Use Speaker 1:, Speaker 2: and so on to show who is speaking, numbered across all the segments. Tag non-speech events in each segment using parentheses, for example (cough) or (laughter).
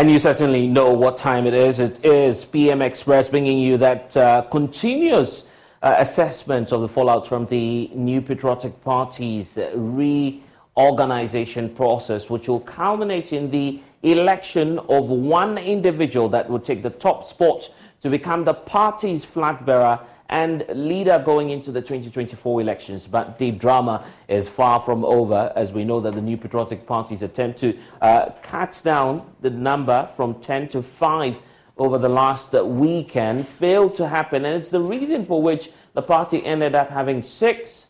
Speaker 1: And you certainly know what time it is. It is PM Express bringing you that uh, continuous uh, assessment of the fallout from the new patriotic party's reorganization process, which will culminate in the election of one individual that will take the top spot to become the party's flag bearer and leader going into the 2024 elections. But the drama is far from over, as we know that the new patriotic parties attempt to uh, cut down the number from 10 to 5 over the last weekend failed to happen. And it's the reason for which the party ended up having six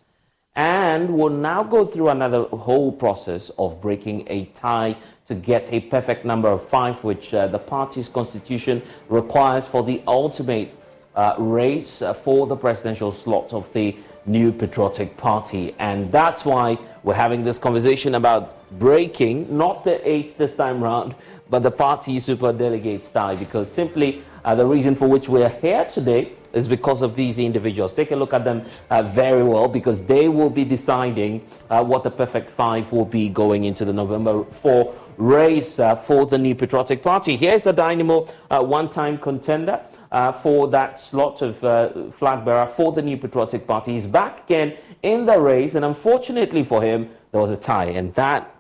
Speaker 1: and will now go through another whole process of breaking a tie to get a perfect number of five, which uh, the party's constitution requires for the ultimate uh, race uh, for the presidential slot of the new patriotic party. And that's why we're having this conversation about breaking, not the eight this time round, but the party super delegates tie, because simply uh, the reason for which we're here today is because of these individuals. Take a look at them uh, very well because they will be deciding uh, what the perfect five will be going into the November 4 race uh, for the new patriotic party. Here's a Dynamo uh, one time contender. Uh, for that slot of uh, flag bearer for the new patriotic party. He's back again in the race, and unfortunately for him, there was a tie, and that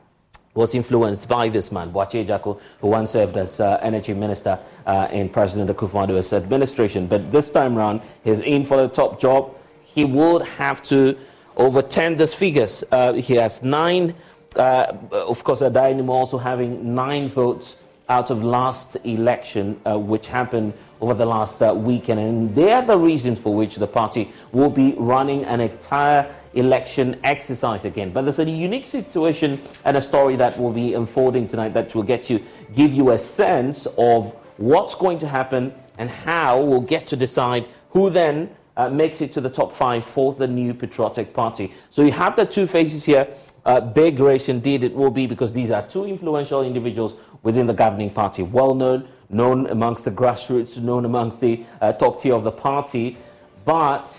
Speaker 1: was influenced by this man, Boakye Agyarko, who once served as uh, energy minister uh, in President Akufo-Addo's administration. But this time round, he's in for the top job. He would have to overturn these figures. Uh, he has nine, uh, of course, Dynamo also having nine votes out of last election, uh, which happened over the last uh, weekend. And they are the reasons for which the party will be running an entire election exercise again. But there's a unique situation and a story that will be unfolding tonight that will get you, give you a sense of what's going to happen and how we'll get to decide who then uh, makes it to the top five for the new patriotic party. So you have the two faces here. Uh, big race indeed it will be because these are two influential individuals within the governing party, well known, known amongst the grassroots, known amongst the uh, top tier of the party. But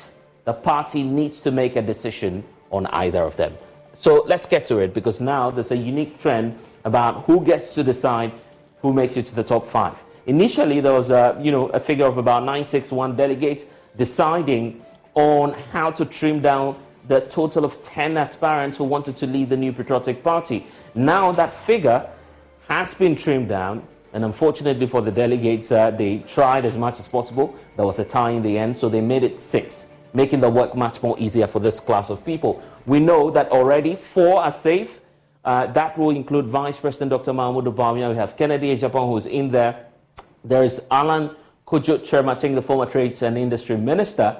Speaker 1: the party needs to make a decision on either of them. So let's get to it because now there's a unique trend about who gets to decide who makes it to the top five. Initially, there was a, you know, a figure of about 961 delegates deciding on how to trim down the total of 10 aspirants who wanted to lead the new patriotic party. Now that figure has been trimmed down, and unfortunately for the delegates, uh, they tried as much as possible. There was a tie in the end, so they made it six, making the work much more easier for this class of people. We know that already four are safe Uh, that will include Vice President Dr. Mahmoud Bawumia. We have Kennedy Agyapong, who's in there. There is Alan Kojo Kyerematen, the former Trades and Industry Minister,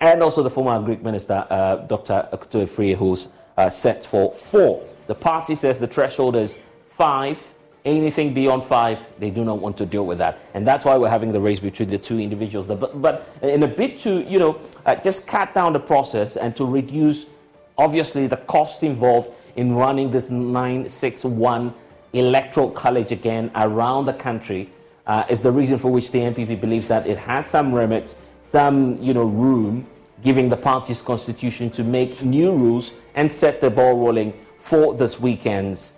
Speaker 1: and also the former Agric Minister, uh, Dr. Akoto Afriyie, who's uh, set for four. The party says the threshold is five. Anything beyond five, they do not want to deal with that. And that's why we're having the race between the two individuals. But, but in a bit to, you know, uh, just cut down the process and to reduce, obviously, the cost involved in running this 961 electoral college again around the country uh, is the reason for which the NPP believes that it has some remit, some, you know, room, giving the party's constitution to make new rules and set the ball rolling for this weekend's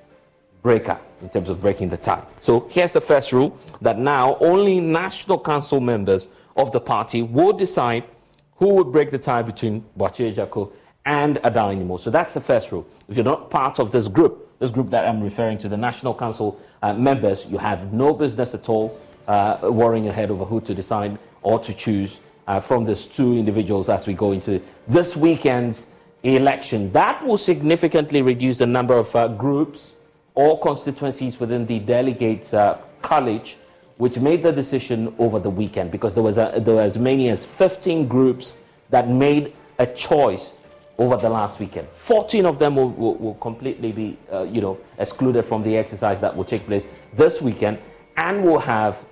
Speaker 1: breaker in terms of breaking the tie. So here's the first rule that now only National Council members of the party will decide who would break the tie between Boakye Agyarko and Adan So that's the first rule. If you're not part of this group, this group that I'm referring to, the National Council uh, members, you have no business at all uh, worrying your head over who to decide or to choose uh, from these two individuals as we go into this weekend's election. That will significantly reduce the number of uh, groups or constituencies within the delegates uh, college, which made the decision over the weekend because there was, a, there were as many as 15 groups that made a choice over the last weekend. 14 of them will, will, will completely be, uh, you know, excluded from the exercise that will take place this weekend, and we'll have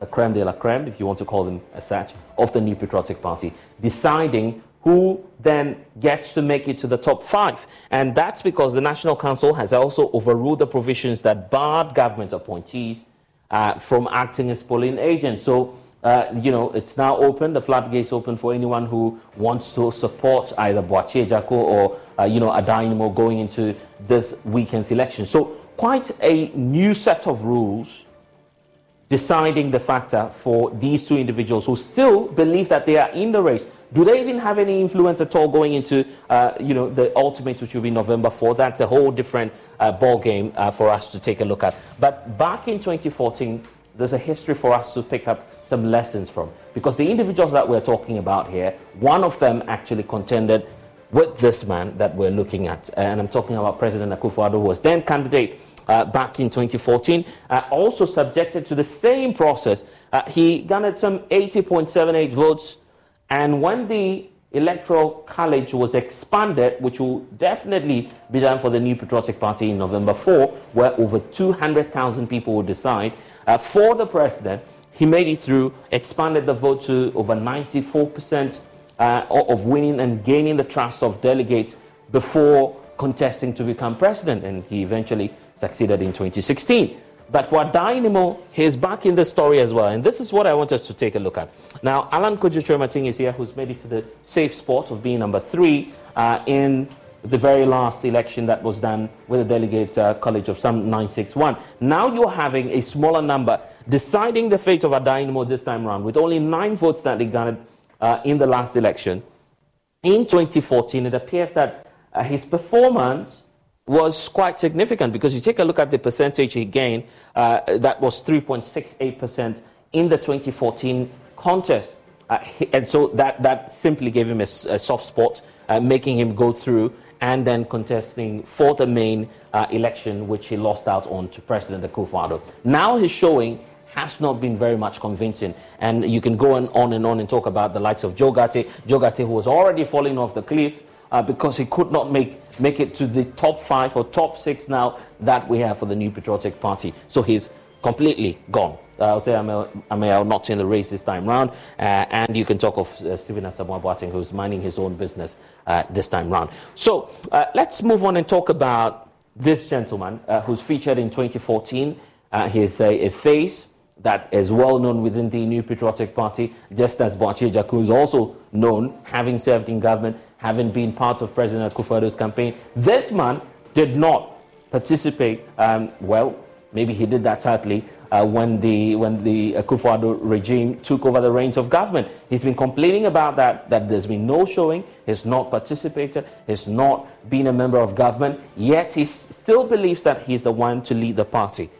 Speaker 1: a creme de la creme, if you want to call them as such, of the New Patriotic Party, deciding who then gets to make it to the top five. And that's because the National Council has also overruled the provisions that barred government appointees uh, from acting as polling agents. So, uh, you know, it's now open, the floodgates open for anyone who wants to support either Boakye Agyarko or, uh, you know, Adan going into this weekend's election. So, quite a new set of rules deciding the factor for these two individuals who still believe that they are in the race. Do they even have any influence at all going into, uh, you know, the ultimate, which will be November 4? That's a whole different uh, ball game uh, for us to take a look at. But back in 2014, there's a history for us to pick up some lessons from. Because the individuals that we're talking about here, one of them actually contended with this man that we're looking at. And I'm talking about President Akufo-Addo, who was then candidate uh, back in 2014, uh, also subjected to the same process. Uh, he garnered some 80.78 votes, and when the electoral college was expanded, which will definitely be done for the New Patriotic Party in November 4, where over 200,000 people will decide uh, for the president. He made it through, expanded the vote to over 94% uh, of winning and gaining the trust of delegates before contesting to become president, and he eventually succeeded in 2016. But for Dynamo, he's back in the story as well. And this is what I want us to take a look at. Now, Alan Kojo Kyerematen is here, who's made it to the safe spot of being number three uh, in the very last election that was done with the delegate uh, college of some 961. Now you're having a smaller number deciding the fate of Dynamo this time around with only nine votes that they garnered uh, in the last election. In 2014, it appears that uh, his performance was quite significant because you take a look at the percentage he gained, uh, that was 3.68% in the 2014 contest. Uh, and so that, that simply gave him a, a soft spot, uh, making him go through and then contesting for the main uh, election, which he lost out on to President Akufo-Addo. Now his showing has not been very much convincing. And you can go on, on and on and talk about the likes of Joe Ghartey who was already falling off the cliff uh, because he could not make, make it to the top five or top six now that we have for the New Patriotic Party. So he's completely gone. Uh, I'll say Amel not in the race this time round. Uh, and you can talk of uh, Stephen Asamoah Boateng, who's minding his own business uh, this time round. So uh, let's move on and talk about this gentleman uh, who's featured in 2014. he's a, a, face that is well known within the New Patriotic Party, just as Boakye Agyarko is also known, having served in government, having been part of President Akufo-Addo's campaign. This man did not participate. Um, well, maybe he did that sadly uh, when the when the Akufo-Addo regime took over the reins of government. He's been complaining about that. That there's been no showing. He's not participated. He's not been a member of government. Yet he still believes that he's the one to lead the party.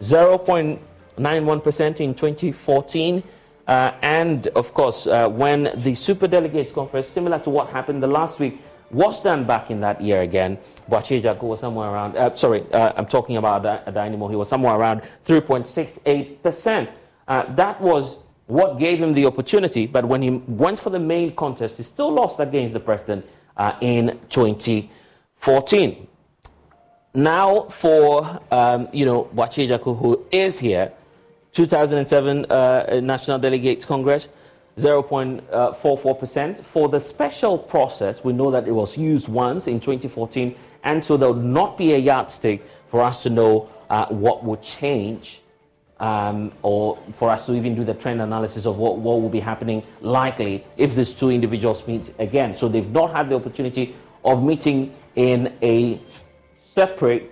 Speaker 1: 0.91% in 2014. Uh, and of course, uh, when the super delegates conference, similar to what happened the last week was done back in that year again. Boakye Agyarko was somewhere around, uh, sorry, uh, I'm talking about Dynamo. He was somewhere around 3.68%. Uh, that was what gave him the opportunity, but when he went for the main contest, he still lost against the president uh, in 2014. Now for, um, you know, Boakye Agyarko, who is here, 2007 uh, National Delegates Congress, 0.44%. For the special process, we know that it was used once in 2014, and so there will not be a yardstick for us to know uh, what would change um, or for us to even do the trend analysis of what, what will be happening likely if these two individuals meet again. So they've not had the opportunity of meeting in a separate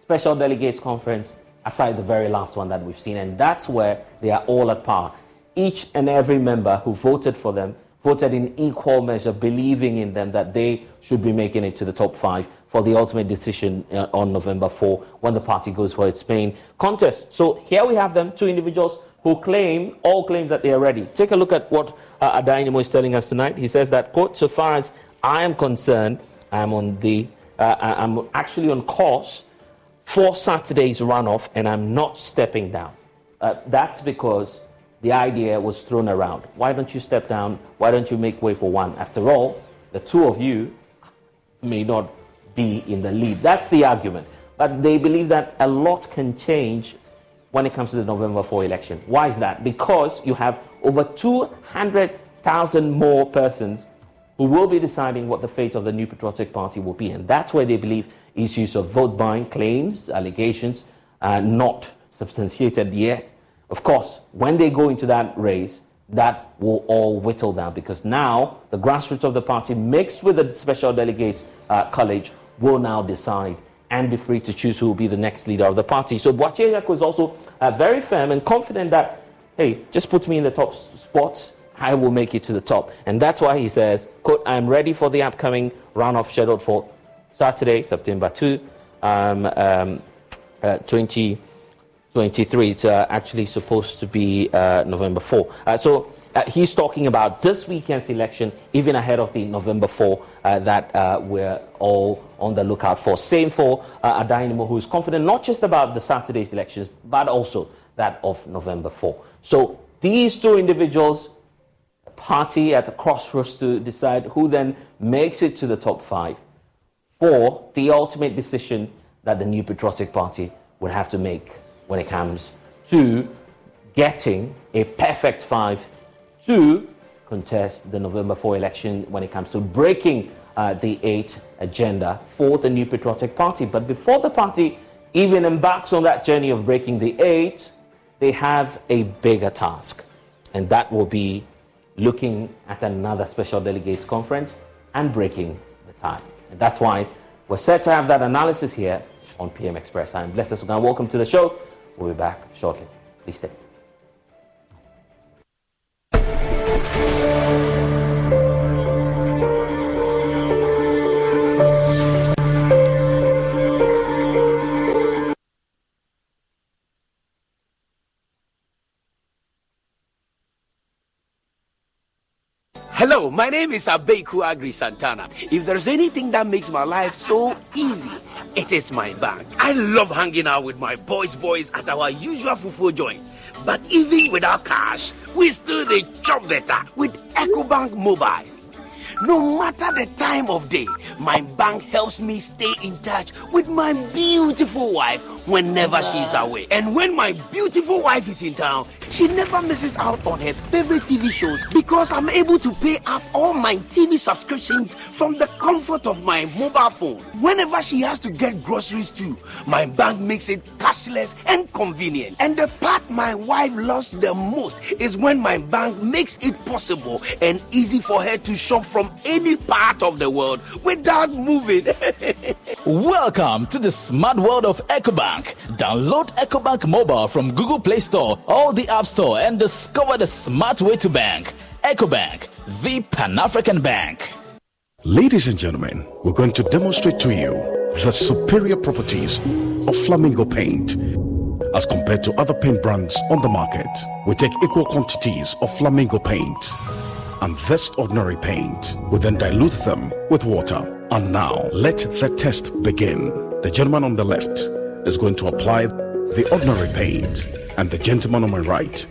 Speaker 1: special delegates conference aside the very last one that we've seen. And that's where they are all at par. Each and every member who voted for them voted in equal measure, believing in them that they should be making it to the top five for the ultimate decision uh, on November 4 when the party goes for its main contest. So here we have them, two individuals who claim, all claim that they are ready. Take a look at what uh, Addai-Nimoh is telling us tonight. He says that, quote, so far as I am concerned, I'm on the, uh, I'm actually on course for Saturday's runoff and I'm not stepping down. Uh, that's because the idea was thrown around. Why don't you step down? Why don't you make way for one? After all, the two of you may not be in the lead. That's the argument. But they believe that a lot can change when it comes to the November 4 election. Why is that? Because you have over 200,000 more persons who will be deciding what the fate of the New Patriotic Party will be. And that's where they believe issues of vote buying claims, allegations, are not substantiated yet. Of course, when they go into that race, that will all whittle down because now the grassroots of the party mixed with the special delegates uh, college will now decide and be free to choose who will be the next leader of the party. So Agyarko is also uh, very firm and confident that, hey, just put me in the top spot, I will make it to the top. And that's why he says, quote, I'm ready for the upcoming runoff scheduled for Saturday, September 2, um, um, uh, 2023. It's uh, actually supposed to be uh, November 4. Uh, so uh, he's talking about this weekend's election, even ahead of the November 4 uh, that we're all on the lookout for. Same for uh, Addai-Nimoh, who is confident not just about the Saturday's elections, but also that of November 4. So these two individuals, party at the crossroads to decide who then makes it to the top five for the ultimate decision that the new patriotic party would have to make when it comes to getting a perfect five to contest the November 4 election when it comes to breaking uh, the eight agenda for the New Patriotic Party. But before the party even embarks on that journey of breaking the eight, they have a bigger task, and that will be looking at another special delegates conference and breaking the tie. And that's why we're set to have that analysis here on PM Express. I'm Blessed Sugan. Welcome to the show. We'll be back shortly. Please stay.
Speaker 2: Hello, my name is Abeku Agri Santana. If there's anything that makes my life so easy, it is my bank. I love hanging out with my boys boys at our usual fufu joint. But even without cash, we still the chop better with EcoBank Mobile. No matter the time of day, my bank helps me stay in touch with my beautiful wife whenever she's away. And when my beautiful wife is in town, she never misses out on her favorite TV shows because I'm able to pay up all my TV subscriptions from the comfort of my mobile phone. Whenever she has to get groceries too, my bank makes it cashless and convenient. And the part my wife loves the most is when my bank makes it possible and easy for her to shop from any part of the world without moving. (laughs)
Speaker 3: Welcome to the smart world of EcoBank. Download EcoBank mobile from Google Play Store or the App Store and discover the smart way to bank. EcoBank, the Pan African Bank.
Speaker 4: Ladies and gentlemen, we're going to demonstrate to you the superior properties of Flamingo paint. As compared to other paint brands on the market, we take equal quantities of Flamingo paint
Speaker 5: and this ordinary paint. We then dilute them with water. And now, let the test begin. The gentleman on the left is going to apply the ordinary paint, and the gentleman on my right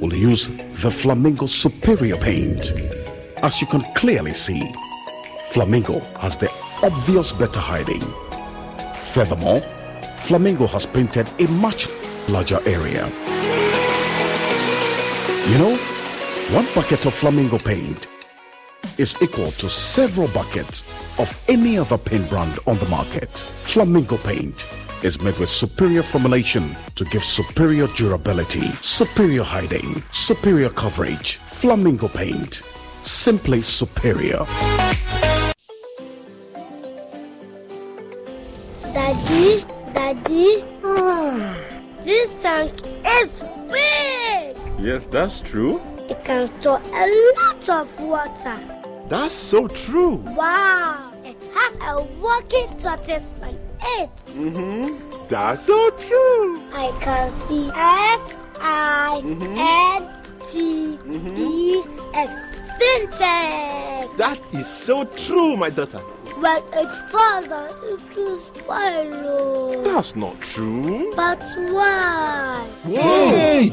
Speaker 5: will use the Flamingo Superior paint. As you can clearly see, Flamingo has the obvious better hiding. Furthermore, Flamingo has painted a much larger area. You know, one bucket of Flamingo paint is equal to several buckets of any other paint brand on the market. Flamingo paint is made with superior formulation to give superior durability, superior hiding, superior coverage. Flamingo paint, simply superior.
Speaker 6: Daddy, Daddy, ah. this tank is big.
Speaker 7: Yes, that's true.
Speaker 6: It can store a lot of water.
Speaker 7: That's so true.
Speaker 6: Wow, it has a working tortoise on it.
Speaker 7: Mm-hmm. That's so true.
Speaker 6: I can see S I N T E X Syntex.
Speaker 7: That is so true, my daughter.
Speaker 6: When it falls down, it will spoil.
Speaker 7: That's not true.
Speaker 6: But why?
Speaker 8: Hey!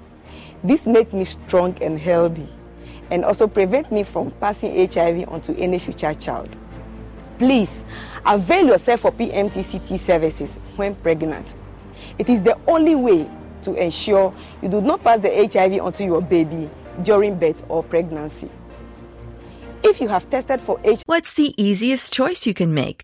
Speaker 9: This makes me strong and healthy and also prevent me from passing HIV onto any future child. Please avail yourself for PMTCT services when pregnant. It is the only way to ensure you do not pass the HIV onto your baby during birth or pregnancy. If you have tested for HIV,
Speaker 10: What's the easiest choice you can make?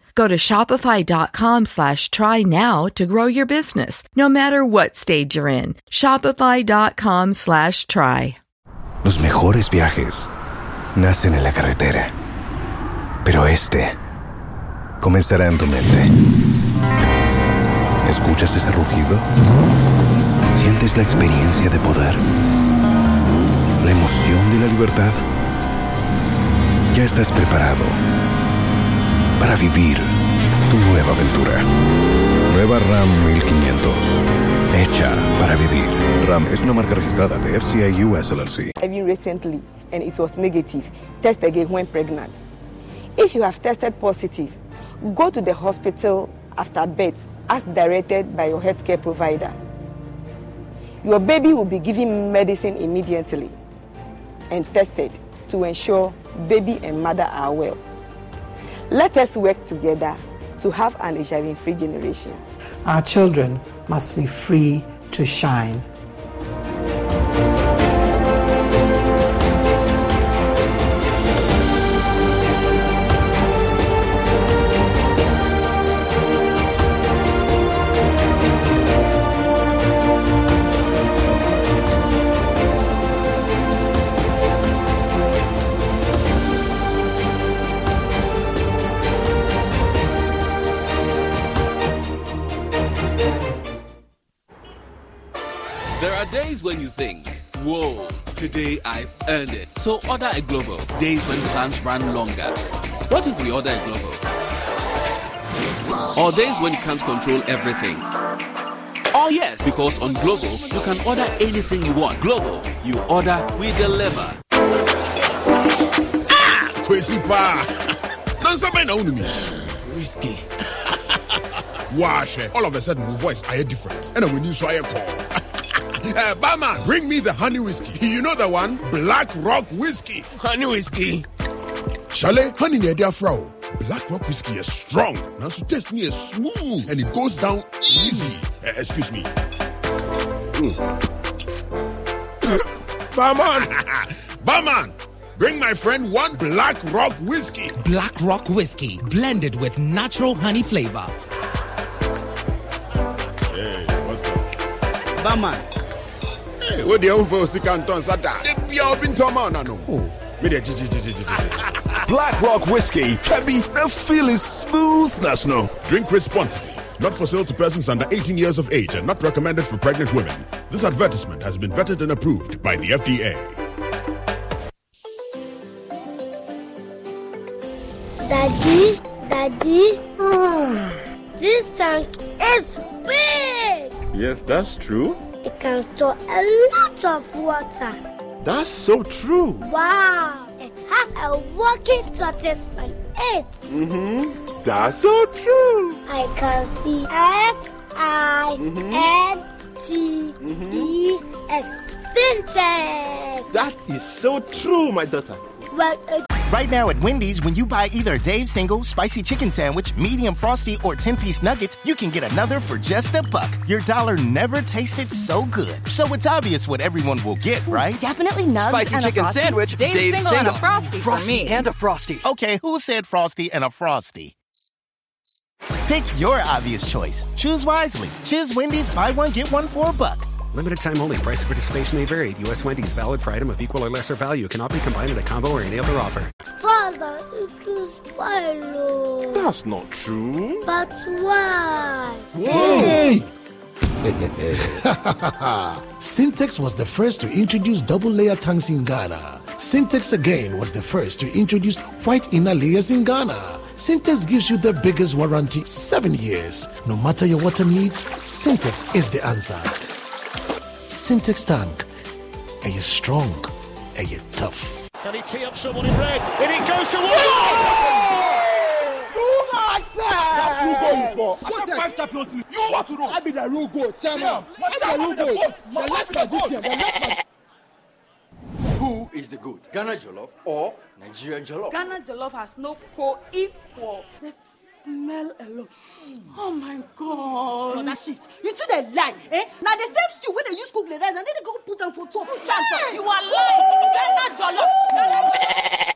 Speaker 10: Go to shopify.com slash try now to grow your business, no matter what stage you're in. Shopify.com slash try.
Speaker 4: Los mejores viajes nacen en la carretera, pero este comenzará en tu mente. ¿Escuchas ese rugido? ¿Sientes la experiencia de poder? ¿La emoción de la libertad? Ya estás preparado para vivir tu nueva aventura. Nueva RAM 1500. Hecha para vivir. RAM es una marca registrada de FCI US LLC.
Speaker 9: Recently and it was negative, test again when pregnant. If you have tested positive, go to the hospital after birth as directed by your healthcare provider. Your baby will be given medicine immediately and tested to ensure baby and mother are well. Let us work together to have an HIV free generation.
Speaker 11: Our children must be free to shine.
Speaker 12: There are days when you think, whoa, today I've earned it. So order a Glovo. Days when plans run longer. What if we order a Glovo? Or days when you can't control everything. Oh yes, because on Glovo, you can order anything you want. Glovo, you order, we deliver.
Speaker 5: Ah, kwesi pa. Nansa be na unumi.
Speaker 13: Whiskey.
Speaker 5: Wash. All of a sudden, my voice I hear different. And when you saw a call. (laughs) Uh, barman, bring me the honey whiskey. You know the one? Black Rock Whiskey.
Speaker 13: Honey whiskey.
Speaker 5: Chalet, honey near their fro. Black Rock Whiskey is strong. Now, so taste me is smooth and it goes down easy. Uh, excuse me. (coughs) Barman! Barman! (laughs) Bring my friend one Black Rock Whiskey.
Speaker 13: Black Rock Whiskey, blended with natural honey flavor.
Speaker 5: Hey, what's up?
Speaker 14: Barman.
Speaker 5: Eh, hey, what the hell for Sikanton Sata? The Pia Bintoma Nano. Oh. Me the Gigi Gigi Gigi.
Speaker 15: Black Rock Whiskey, Tabby, the feel is smooth, no.
Speaker 5: Drink responsibly. Not for sale to persons under 18 years of age and not recommended for pregnant women. This advertisement has been vetted and approved by the FDA.
Speaker 6: Daddy, Daddy, ah, this tank is big.
Speaker 7: Yes, that's true.
Speaker 6: It can store a lot of water.
Speaker 7: That's so true.
Speaker 6: Wow, it has a working tortoise on it.
Speaker 7: Mm-hmm. That's so true.
Speaker 6: I can see S I N T E X Syntex.
Speaker 7: That is so true, my daughter.
Speaker 6: Well, it
Speaker 16: Right now at Wendy's, when you buy either Dave's single, spicy chicken sandwich, medium frosty, or 10 piece nuggets, you can get another for just a buck. Your dollar never tasted so good. So it's obvious what everyone will get, mm, right?
Speaker 17: Definitely nugs
Speaker 16: Spicy
Speaker 17: and a
Speaker 16: chicken
Speaker 17: Frosty.
Speaker 16: sandwich,
Speaker 17: Dave's,
Speaker 16: Dave's
Speaker 17: single, and a frosty,
Speaker 16: Frosty
Speaker 17: for me.
Speaker 16: and
Speaker 17: a frosty.
Speaker 16: Okay, who said frosty and a frosty? Pick your obvious choice. Choose wisely. Choose Wendy's buy one, get one for a buck.
Speaker 18: Limited time only. Price of participation may vary. U.S. Wendy's valid for item of equal or lesser value. Cannot be combined in a combo or any other offer.
Speaker 6: Father, it will spoil. oh.
Speaker 7: That's not true.
Speaker 6: But why? Hey! (laughs)
Speaker 8: Syntex was the first to introduce double layer tanks in Ghana. Syntex again was the first to introduce white inner layers in Ghana. Syntex gives you the biggest warranty, seven years. No matter your water needs, Syntex is the answer. Syntex tank. Are you strong? Are you tough?
Speaker 19: Can he tee up someone in red? And it goes to
Speaker 20: Do like that!
Speaker 21: That's who goal for.
Speaker 20: What
Speaker 21: five Champions League, you want to know?
Speaker 20: I be the real goat. Chairman.
Speaker 21: Chairman,
Speaker 20: I the
Speaker 21: the
Speaker 20: real
Speaker 21: goat.
Speaker 20: goat.
Speaker 21: Man,
Speaker 20: The left magician. The left.
Speaker 21: Who is the goat? Ghana Jollof or Nigerian Jollof?
Speaker 22: Ghana jollof has no co-equal. The smell alone. Oh my god.
Speaker 20: No, that shit. You two dey lie, eh? Now the same stew wey dey use cook the rice and then they go put am for top.
Speaker 22: Chant, you are lying. Ghana jollof.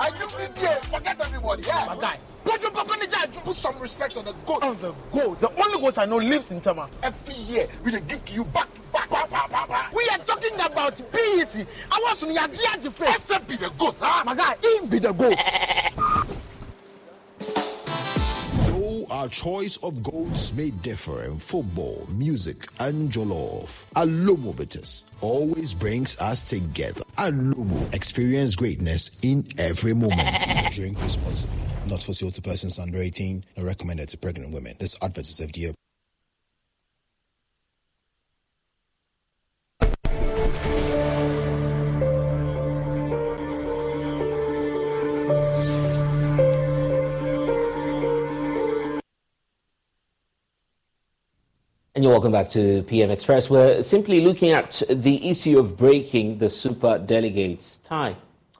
Speaker 20: Are you idiot? Forget everybody. Yeah. My guy. Your papa the jar. Put some respect on the goat. On the goat. The only goat I know lives in Tama. Every year we dey give to you back to back. back, back, back, back. We are talking about BET. I want some Yaji face. Except be the goat, huh? My guy, he be the goat. (laughs)
Speaker 23: Though our choice of goats may differ in football, music, and jollof, Alomo Bitters always brings us together. Alomo, experience greatness in every moment. (laughs)
Speaker 24: Drink responsibly. Not for sale to persons under 18 and recommended to pregnant women. This advert is FDA
Speaker 1: And you're welcome back to PM Express. We're simply looking at the issue of breaking the super delegates tie.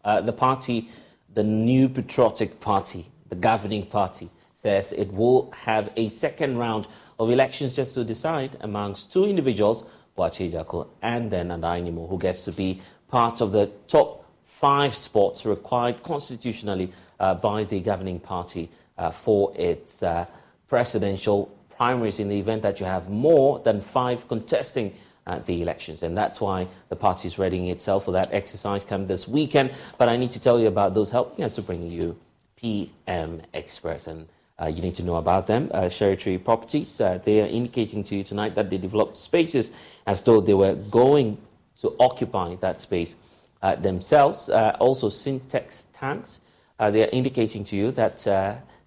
Speaker 1: Uh, the party, the new patriotic party, the governing party, says it will have a second round of elections just to decide amongst two individuals, Boakye Agyarko and then Addai-Nimoh, who gets to be part of the top five spots required constitutionally uh, by the governing party uh, for its uh, presidential primaries in the event that you have more than five contesting uh, the elections. And that's why the party is readying itself for that exercise come this weekend. But I need to tell you about those helping us to bring you PM Express. And uh, you need to know about them. Uh, Cherry Tree Properties, uh, they are indicating to you tonight that they developed spaces as though they were going to occupy that space uh, themselves. Uh, also, Syntex tanks, uh, they are indicating to you that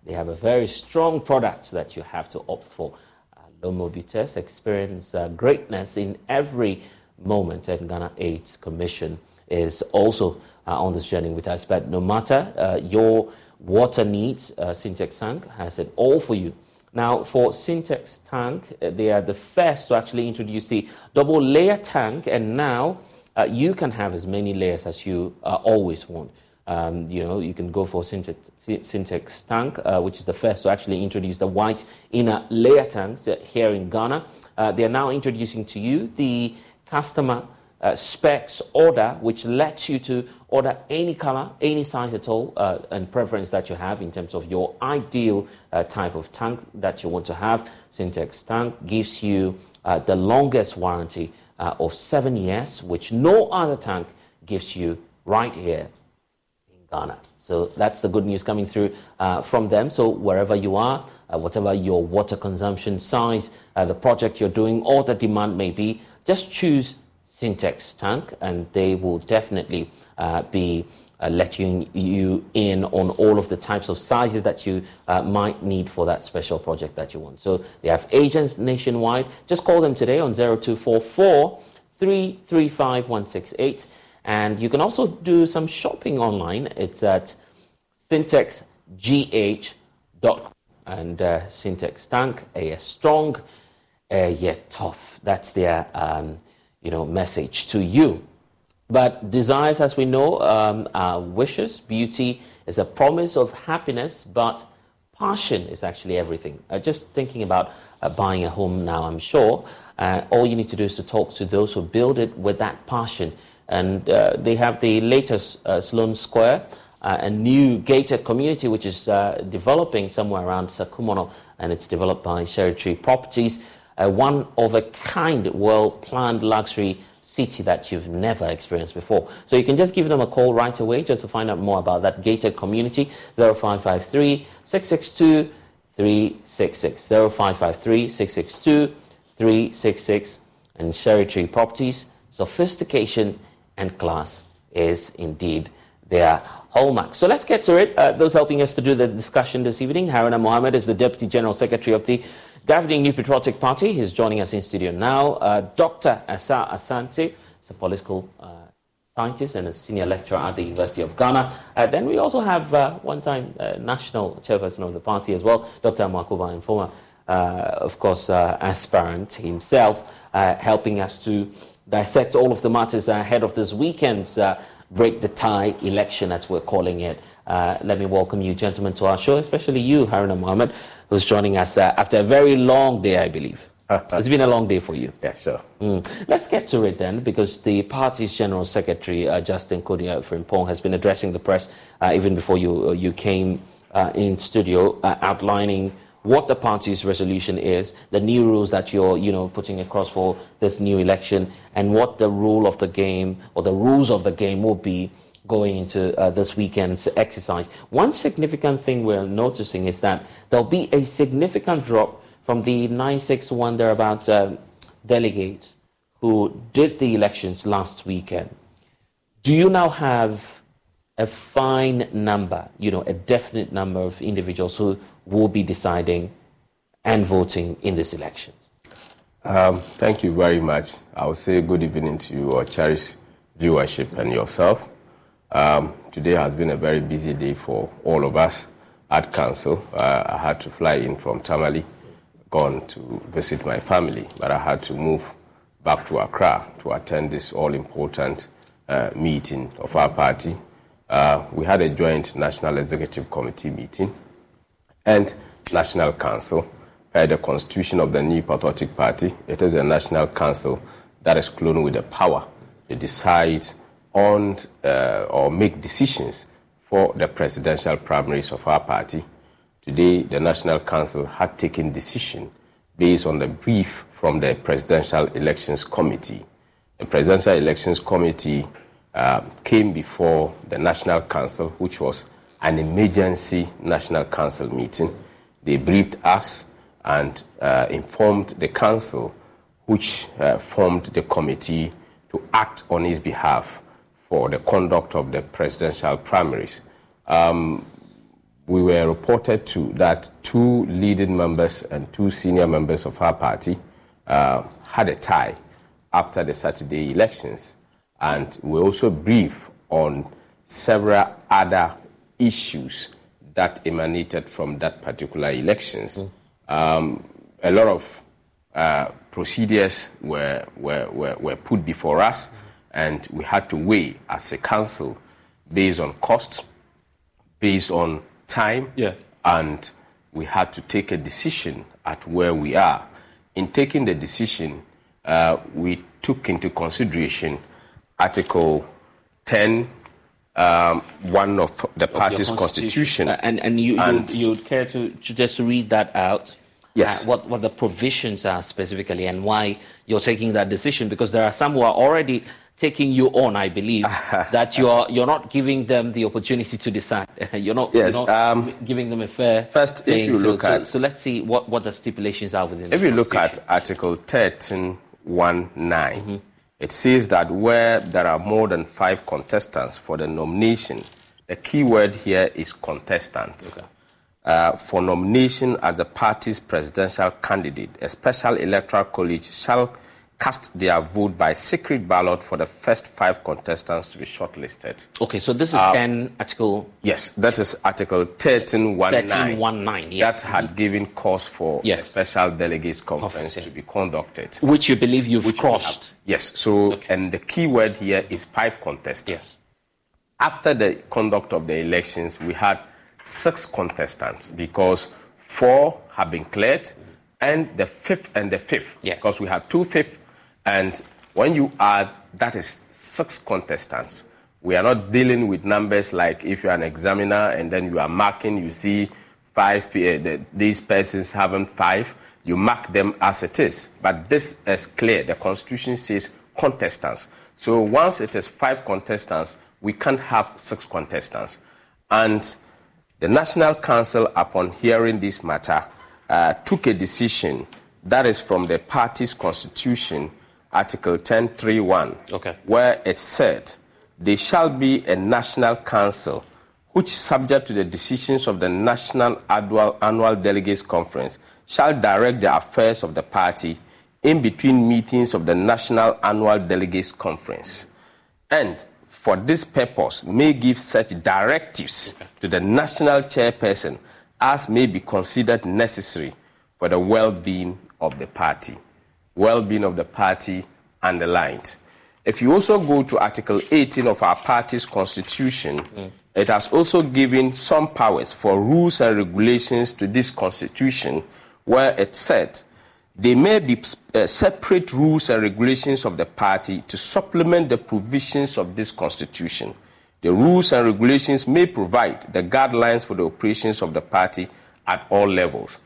Speaker 1: they have a very strong product that you have to opt for. Uh, Alomo Bitters experience greatness in every moment, and Ghana AIDS Commission is also on this journey with us. But no matter your water needs, uh, Syntex Tank has it all for you. Now, for Syntex Tank, uh, they are the first to actually introduce the double layer tank, and now uh, you can have as many layers as you uh, always want. Um, you know, you can go for Syntex, Syntex Tank, uh, which is the first to actually introduce the white inner layer tanks uh, here in Ghana. they are now introducing to you the customer uh, specs order, which lets you to order any color, any size at all, uh, and preference that you have in terms of your ideal uh, type of tank that you want to have. Syntex tank gives you uh, the longest warranty uh, of seven years, which no other tank gives you right here Ghana. So that's the good news coming through uh, from them. So wherever you are, whatever your water consumption size, the project you're doing, or the demand may be, just choose Syntex tank, and they will definitely uh, be uh, letting you in on all of the types of sizes that you uh, might need for that special project that you want. So they have agents nationwide. Just call them today on 0244 335 168. And you can also do some shopping online. It's at syntexgh.com. And uh, Syntex Tank, a strong, uh, yet tough. That's their um, you know, message to you. But desires, as we know, um, are wishes. Beauty is a promise of happiness, but passion is actually everything. Uh, just thinking about uh, buying a home now, I'm sure, uh, all you need to do is to talk to those who build it with that passion. And uh, they have the latest uh, Sloane Square, uh, a new gated community which is developing somewhere around Sakumono, and it's developed by Cherry Tree Properties a one of a kind, well planned luxury city that you've never experienced before. So you can just give them a call right away just to find out more about that gated community 0553 662 366 0553 662 366 and Cherry Tree Properties. Sophistication and class is indeed their hallmark. So let's get to it. Uh, those helping us to do the discussion this evening, Haruna Mohammed is the Deputy General Secretary of the Governing New Patriotic Party, he's joining us in studio now. Uh, Dr. Asah-Asante is a political uh, scientist and a senior lecturer at the University of Ghana. Uh, then we also have uh, one-time uh, national chairperson of the party as well, Dr. Amakuba, and former, uh, of course, aspirant himself, helping us to dissect all of the matters ahead of this weekend's break the tie election, as we're calling it. let me welcome you, gentlemen, to our show, especially you, Haruna Mohammed who's joining us uh, after a very long day, I believe. (laughs) it's been a long day for you.
Speaker 7: Yes, sir.
Speaker 1: Mm. Let's get to it then, because the party's General Secretary, uh, Justin Kodua Frimpong, has been addressing the press uh, even before you, uh, you came uh, in studio, uh, outlining what the party's resolution is, the new rules that you're, you know, putting across for this new election, and what the rule of the game or the rules of the game will be going into uh, this weekend's exercise. One significant thing we're noticing is that there'll be a significant drop from the 961 thereabout uh, delegates who did the elections last weekend. Do you now have a fine number, you know, a definite number of individuals who will be deciding and voting in this election?
Speaker 25: Um, thank you very much. I will say good evening to you, our cherished viewership, and yourself. Um, today has been a very busy day for all of us at council. Uh, I had to fly in from Tamale, gone to visit my family, but I had to move back to Accra to attend this all important uh, meeting of our party. Uh, we had a joint National Executive Committee meeting and National Council per the constitution of the New Patriotic Party. It is a National Council that is cloned with the power to decide on uh, or make decisions for the presidential primaries of our party. Today, the National Council had taken decision based on the brief from the Presidential Elections Committee. The Presidential Elections Committee uh, came before the National Council, which was an emergency National Council meeting, They briefed us and uh, informed the council, which uh, formed the committee to act on his behalf for the conduct of the presidential primaries. Um, we were reported to that two leading members and two senior members of our party uh, had a tie after the Saturday elections. And we also briefed on several other issues that emanated from that particular elections. Mm. Um, a lot of uh, procedures were, were, were, were, put before us, and we had to weigh as a council based on cost, based on time,
Speaker 1: yeah.
Speaker 25: and we had to take a decision at where we are. In taking the decision, uh, we took into consideration Article 10 um, one of the party's of constitution. constitution.
Speaker 1: Uh, and and you and you would care to, to, just read that out?
Speaker 25: Yes.
Speaker 1: Uh, what what the provisions are specifically and why you're taking that decision? Because there are some who are already taking you on. I believe (laughs) that you're you're not giving them the opportunity to decide. (laughs) you're not,
Speaker 25: yes,
Speaker 1: you're not
Speaker 25: um,
Speaker 1: giving them a fair.
Speaker 25: First, if you look
Speaker 1: field.
Speaker 25: at
Speaker 1: so, so, let's see what, what the stipulations are within.
Speaker 25: If you look at Article 13, 1, 9. Mm-hmm it says that where there are more than five contestants for the nomination, the key word here is contestants. Okay. Uh, for nomination as the party's presidential candidate, a special electoral college shall cast their vote by secret ballot for the first five contestants to be shortlisted.
Speaker 1: Okay, so this is uh, 10 Article.
Speaker 25: Yes, that is Article 1319.
Speaker 1: 1319, yes.
Speaker 25: That had given cause for yes. a special delegates conference yes. to be conducted.
Speaker 1: Which you believe you've Which crossed.
Speaker 25: We yes, so, okay. and the key word here is five contestants.
Speaker 1: Yes.
Speaker 25: After the conduct of the elections, we had six contestants because four have been cleared and the fifth and the fifth.
Speaker 1: Yes.
Speaker 25: Because we had two fifth and when you add, that is six contestants. We are not dealing with numbers like if you're an examiner and then you are marking, you see five, uh, these persons having five, you mark them as it is. But this is clear. The Constitution says contestants. So once it is five contestants, we can't have six contestants. And the National Council, upon hearing this matter, uh, took a decision that is from the party's constitution Article 1031,
Speaker 1: okay.
Speaker 25: where it said, There shall be a national council which, subject to the decisions of the National Annual, Delegates Conference, shall direct the affairs of the party in between meetings of the National Annual Delegates Conference. And for this purpose, may give such directives okay. to the national chairperson as may be considered necessary for the well being of the party well being of the party underlined. If you also go to Article 18 of our party's constitution, mm. it has also given some powers for rules and regulations to this constitution, where it said there may be uh, separate rules and regulations of the party to supplement the provisions of this constitution. The rules and regulations may provide the guidelines for the operations of the party at all levels.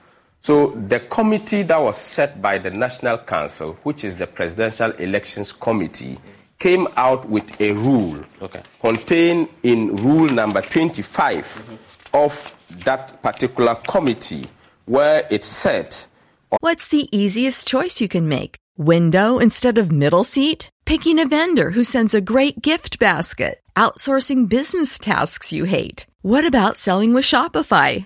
Speaker 25: So the committee that was set by the National Council, which is the Presidential Elections Committee, came out with a rule
Speaker 1: okay.
Speaker 25: contained in rule number 25 mm-hmm. of that particular committee, where it said.
Speaker 10: What's the easiest choice you can make? Window instead of middle seat? Picking a vendor who sends a great gift basket? Outsourcing business tasks you hate? What about selling with Shopify?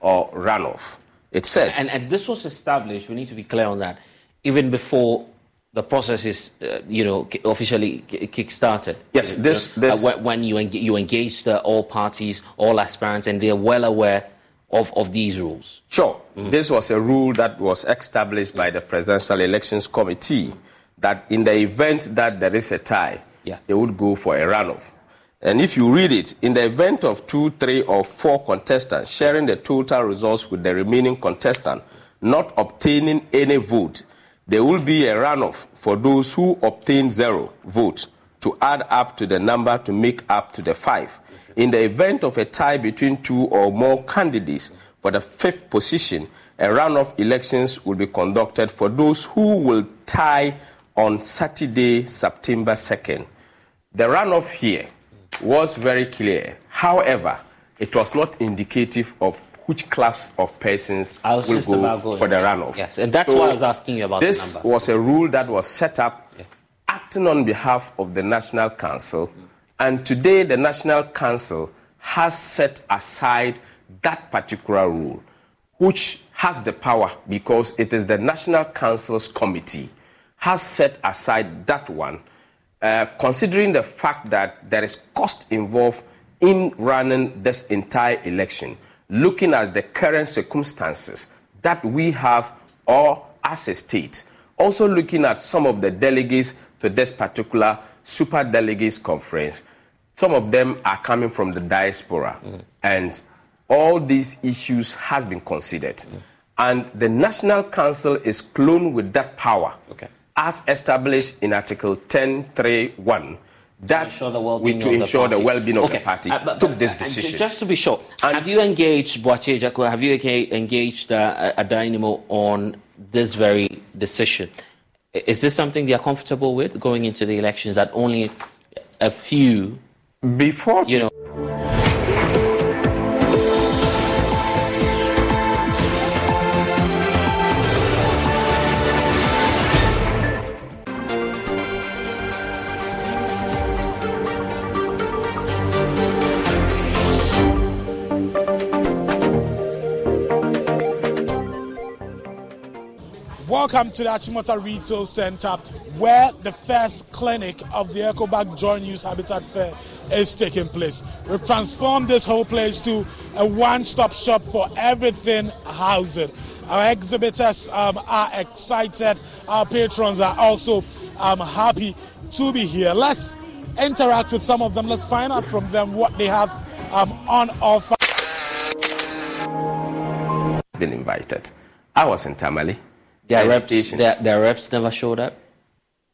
Speaker 25: or runoff. It said.
Speaker 1: And, and this was established, we need to be clear on that, even before the process is, uh, you know, officially ki- kick-started.
Speaker 25: Yes, this-
Speaker 1: uh,
Speaker 25: this-
Speaker 1: when, when you, eng- you engage the, all parties, all aspirants, and they are well aware of, of these rules.
Speaker 25: Sure. This was a rule that was established by the Presidential Elections Committee that in the event that there is a tie,
Speaker 1: Yeah.
Speaker 25: they would go for a runoff. And if you read it, in the event of two, three, or four contestants sharing the total results with the remaining contestant not obtaining any vote, there will be a runoff for those who obtain zero votes to add up to the number to make up to the five. In the event of a tie between two or more candidates for the fifth position, a runoff elections will be conducted for those who will tie on Saturday, September 2nd. The runoff here was very clear. However, it was not indicative of which class of persons will go for the runoff.
Speaker 1: Yes, and that's why I was asking you about
Speaker 25: this was a rule that was set up acting on behalf of the National Council, and today the National Council has set aside that particular rule, which has the power because it is the National Council's committee has set aside that one, uh, considering the fact that there is cost involved in running this entire election, looking at the current circumstances that we have or as a state, also looking at some of the delegates to this particular super delegates conference. Some of them are coming from the diaspora, and all these issues has been considered. And the National Council is cloned with that power, as established in Article 10.3.1, that
Speaker 1: ensure the well-being
Speaker 25: to
Speaker 1: of the
Speaker 25: ensure the
Speaker 1: party.
Speaker 25: well-being of
Speaker 1: Okay,
Speaker 25: the party,
Speaker 1: uh, but-
Speaker 25: took
Speaker 1: but,
Speaker 25: this
Speaker 1: uh,
Speaker 25: decision.
Speaker 1: Just to be sure, have you engaged Boakye Agyarko, have you engaged uh, Addai-Nimoh on this very decision? Is this something they are comfortable with going into the elections that only a few,
Speaker 25: before
Speaker 1: you know,
Speaker 26: Welcome to the Achimota Retail Center, where the first clinic of the EcoBag Joint Use Habitat Fair is taking place. We've transformed this whole place to a one-stop shop for everything housing. Our exhibitors um, are excited. Our patrons are also um, happy to be here. Let's interact with some of them. Let's find out from them what they have um, on offer.
Speaker 25: been invited. I was in Tamale.
Speaker 1: Their
Speaker 25: The
Speaker 1: reps, their, their reps never showed up?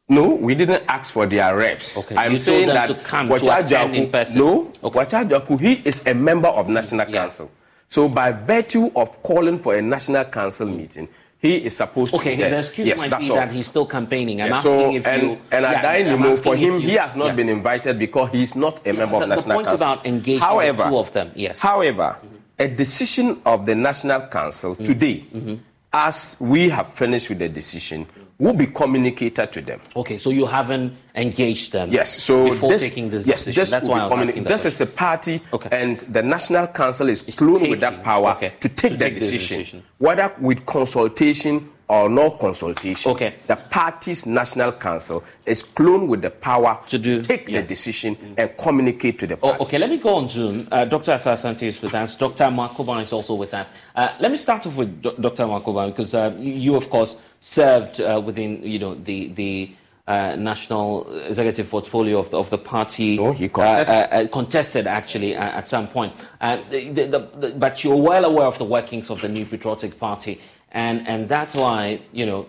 Speaker 25: No, we didn't ask for their reps.
Speaker 1: Okay,
Speaker 25: I'm
Speaker 1: you
Speaker 25: saying that
Speaker 1: to come to
Speaker 25: Wacha
Speaker 1: attend in
Speaker 25: Jaku-
Speaker 1: person.
Speaker 25: No, Boakye Agyarko, he is a member of National Council. So by virtue of calling for a National Council meeting, he is supposed to
Speaker 1: Okay,
Speaker 25: be there.
Speaker 1: the excuse
Speaker 25: yes,
Speaker 1: might be
Speaker 25: all.
Speaker 1: that he's still campaigning. I'm
Speaker 25: Yeah,
Speaker 1: asking
Speaker 25: so,
Speaker 1: if
Speaker 25: and,
Speaker 1: you...
Speaker 25: and
Speaker 1: Yeah,
Speaker 25: Adai
Speaker 1: I'm
Speaker 25: Nimo,
Speaker 1: asking
Speaker 25: for him,
Speaker 1: you-
Speaker 25: he has not
Speaker 1: yeah.
Speaker 25: been invited because he is not a member
Speaker 1: the,
Speaker 25: of
Speaker 1: the
Speaker 25: National
Speaker 1: point
Speaker 25: Council.
Speaker 1: about engaging
Speaker 25: However,
Speaker 1: the two of them, yes.
Speaker 25: However, a decision of the National Council
Speaker 1: Mm.
Speaker 25: today,
Speaker 1: Mm-hmm.
Speaker 25: As we have finished with the decision, will be communicated to them.
Speaker 1: Okay, so you haven't engaged them
Speaker 25: Yes, so
Speaker 1: before
Speaker 25: this,
Speaker 1: taking this
Speaker 25: yes,
Speaker 1: decision.
Speaker 25: this
Speaker 1: That's why I was
Speaker 25: communi-
Speaker 1: asking that
Speaker 25: This
Speaker 1: question.
Speaker 25: is a party, and the National Council is cloned with that power to take the
Speaker 1: take
Speaker 25: decision,
Speaker 1: decision.
Speaker 25: whether with consultation or no consultation. Okay. The party's National Council is cloned with the power to do, take the decision and communicate to the
Speaker 1: Oh, okay, let me go on Zoom. Uh, Dr. Asah-Asante is with us. Dr. Makoban is also with us. Uh, let me start off with Do- Dr. Makoban because uh, you, you, of course, served uh, within you know the the uh, national executive portfolio of the, of the party. Oh, he
Speaker 25: contested.
Speaker 1: Uh, uh, contested actually uh, at some point. The, the, but you're well aware of the workings of the New Patriotic Party, and and that's why you know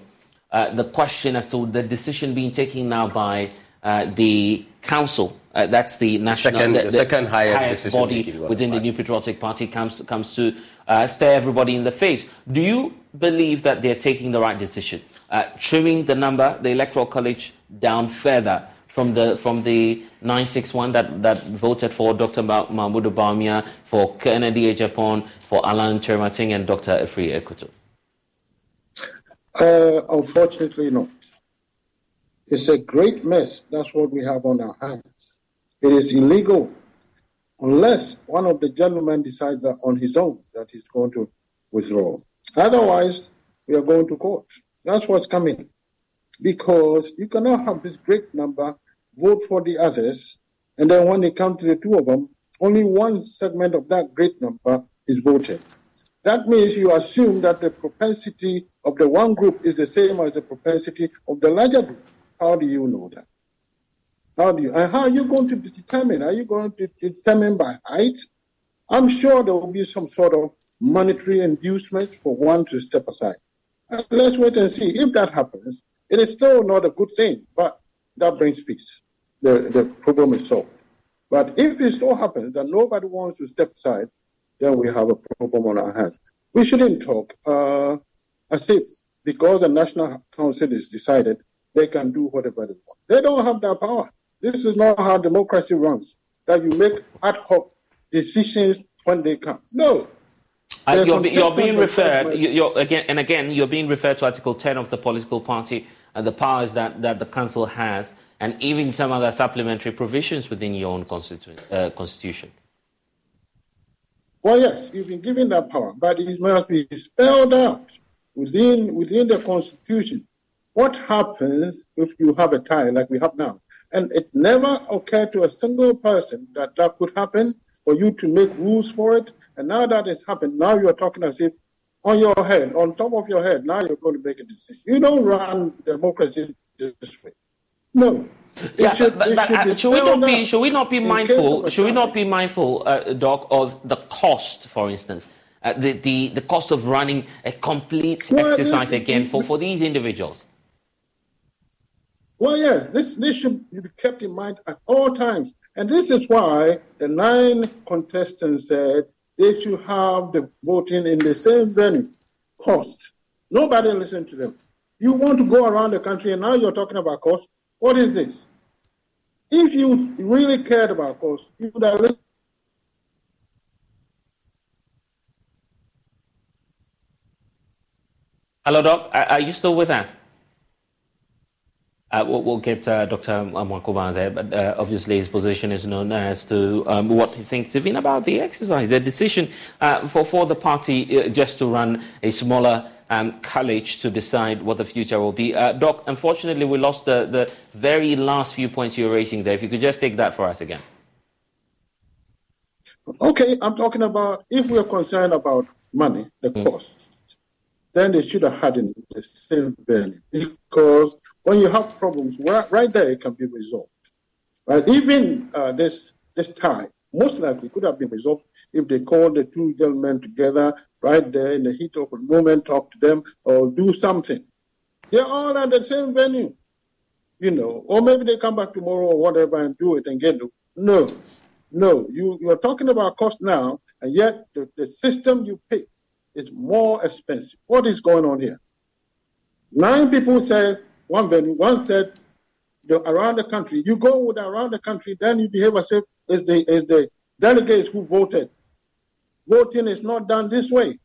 Speaker 1: uh, the question as to the decision being taken now by uh, the council. Uh, that's the national,
Speaker 25: Second- the second highest decision
Speaker 1: body
Speaker 25: of the
Speaker 1: within the New Patriotic Party comes comes to uh, stare everybody in the face. Do you believe that they're taking the right decision, uh, trimming the number, the electoral college down further from the from the 961 that, that voted for Dr. Mahmoud Bawumia, for Kennedy Agyapong, for Alan Kyerematen, and Dr. Afriyie Akoto?
Speaker 27: Uh, unfortunately, not. It's a great mess. That's what we have on our hands. It is illegal unless one of the gentlemen decides that on his own that he's going to withdraw. Otherwise, we are going to court. That's what's coming. Because you cannot have this great number vote for the others, and then when they come to the two of them, only one segment of that great number is voted. That means you assume that the propensity of the one group is the same as the propensity of the larger group. How do you know that? How do you, and how are you going to determine? Are you going to determine by height? I'm sure there will be some sort of monetary inducement for one to step aside. And let's wait and see. If that happens, it is still not a good thing, but that brings peace. The, the problem is solved. But if it still happens that nobody wants to step aside, then we have a problem on our hands. We shouldn't talk uh, as if because the National Council is decided, they can do whatever they want. They don't have that power. This is not how democracy runs, that you make ad hoc decisions when they come. No.
Speaker 1: Uh, you're, you're, being referred, you're, again and again, you're being referred to Article 10 of the political party and the powers that, that the council has, and even some other supplementary provisions within your own uh, constitution.
Speaker 27: Well, yes, you've been given that power, but it must be spelled out within within the constitution. What happens if you have a tie like we have now? And it never occurred to a single person that that could happen for you to make rules for it. And now that it's happened, now you're talking as if on your head, on top of your head, now you're going to make a decision. You don't run democracy this way. No.
Speaker 1: Yeah, should, but, but, uh, should, we not be should we not be mindful should we not be mindful, uh, Doc, of the cost, for instance, uh, the, the the cost of running a complete well, exercise this, again for, for these individuals?
Speaker 27: Well, yes, this, this should be kept in mind at all times. And this is why the nine contestants said they should have the voting in the same venue. Cost. Nobody listened to them. You want to go around the country and now you're talking about cost? What is this? If you really cared about cost, you would have listened.
Speaker 1: Hello, Doc. Are you still with us? Uh, we'll, we'll, get uh, Dr. Mwakuba there, but uh, obviously his position is known as to um, what he thinks even about the exercise. The decision uh, for, for the party uh, just to run a smaller um, college to decide what the future will be. Uh, Doc, unfortunately, we lost the, the very last few points you were raising there. If you could just take that for us again.
Speaker 27: Okay, I'm talking about if we're concerned about money, the mm. cost then they should have had in the same venue because when you have problems, right, right there it can be resolved. Even uh, this this time, most likely could have been resolved if they called the two gentlemen together right there in the heat of the moment, talk to them or do something. They're all at the same venue, you know, or maybe they come back tomorrow or whatever and do it and get it. No, no, you, you're talking about cost now, and yet the, the system you pick is more expensive. What is going on here? Nine people said one one said the, around the country. You go around the country, then you behave as if it's the, it's the delegates who voted. Voting is not done this way.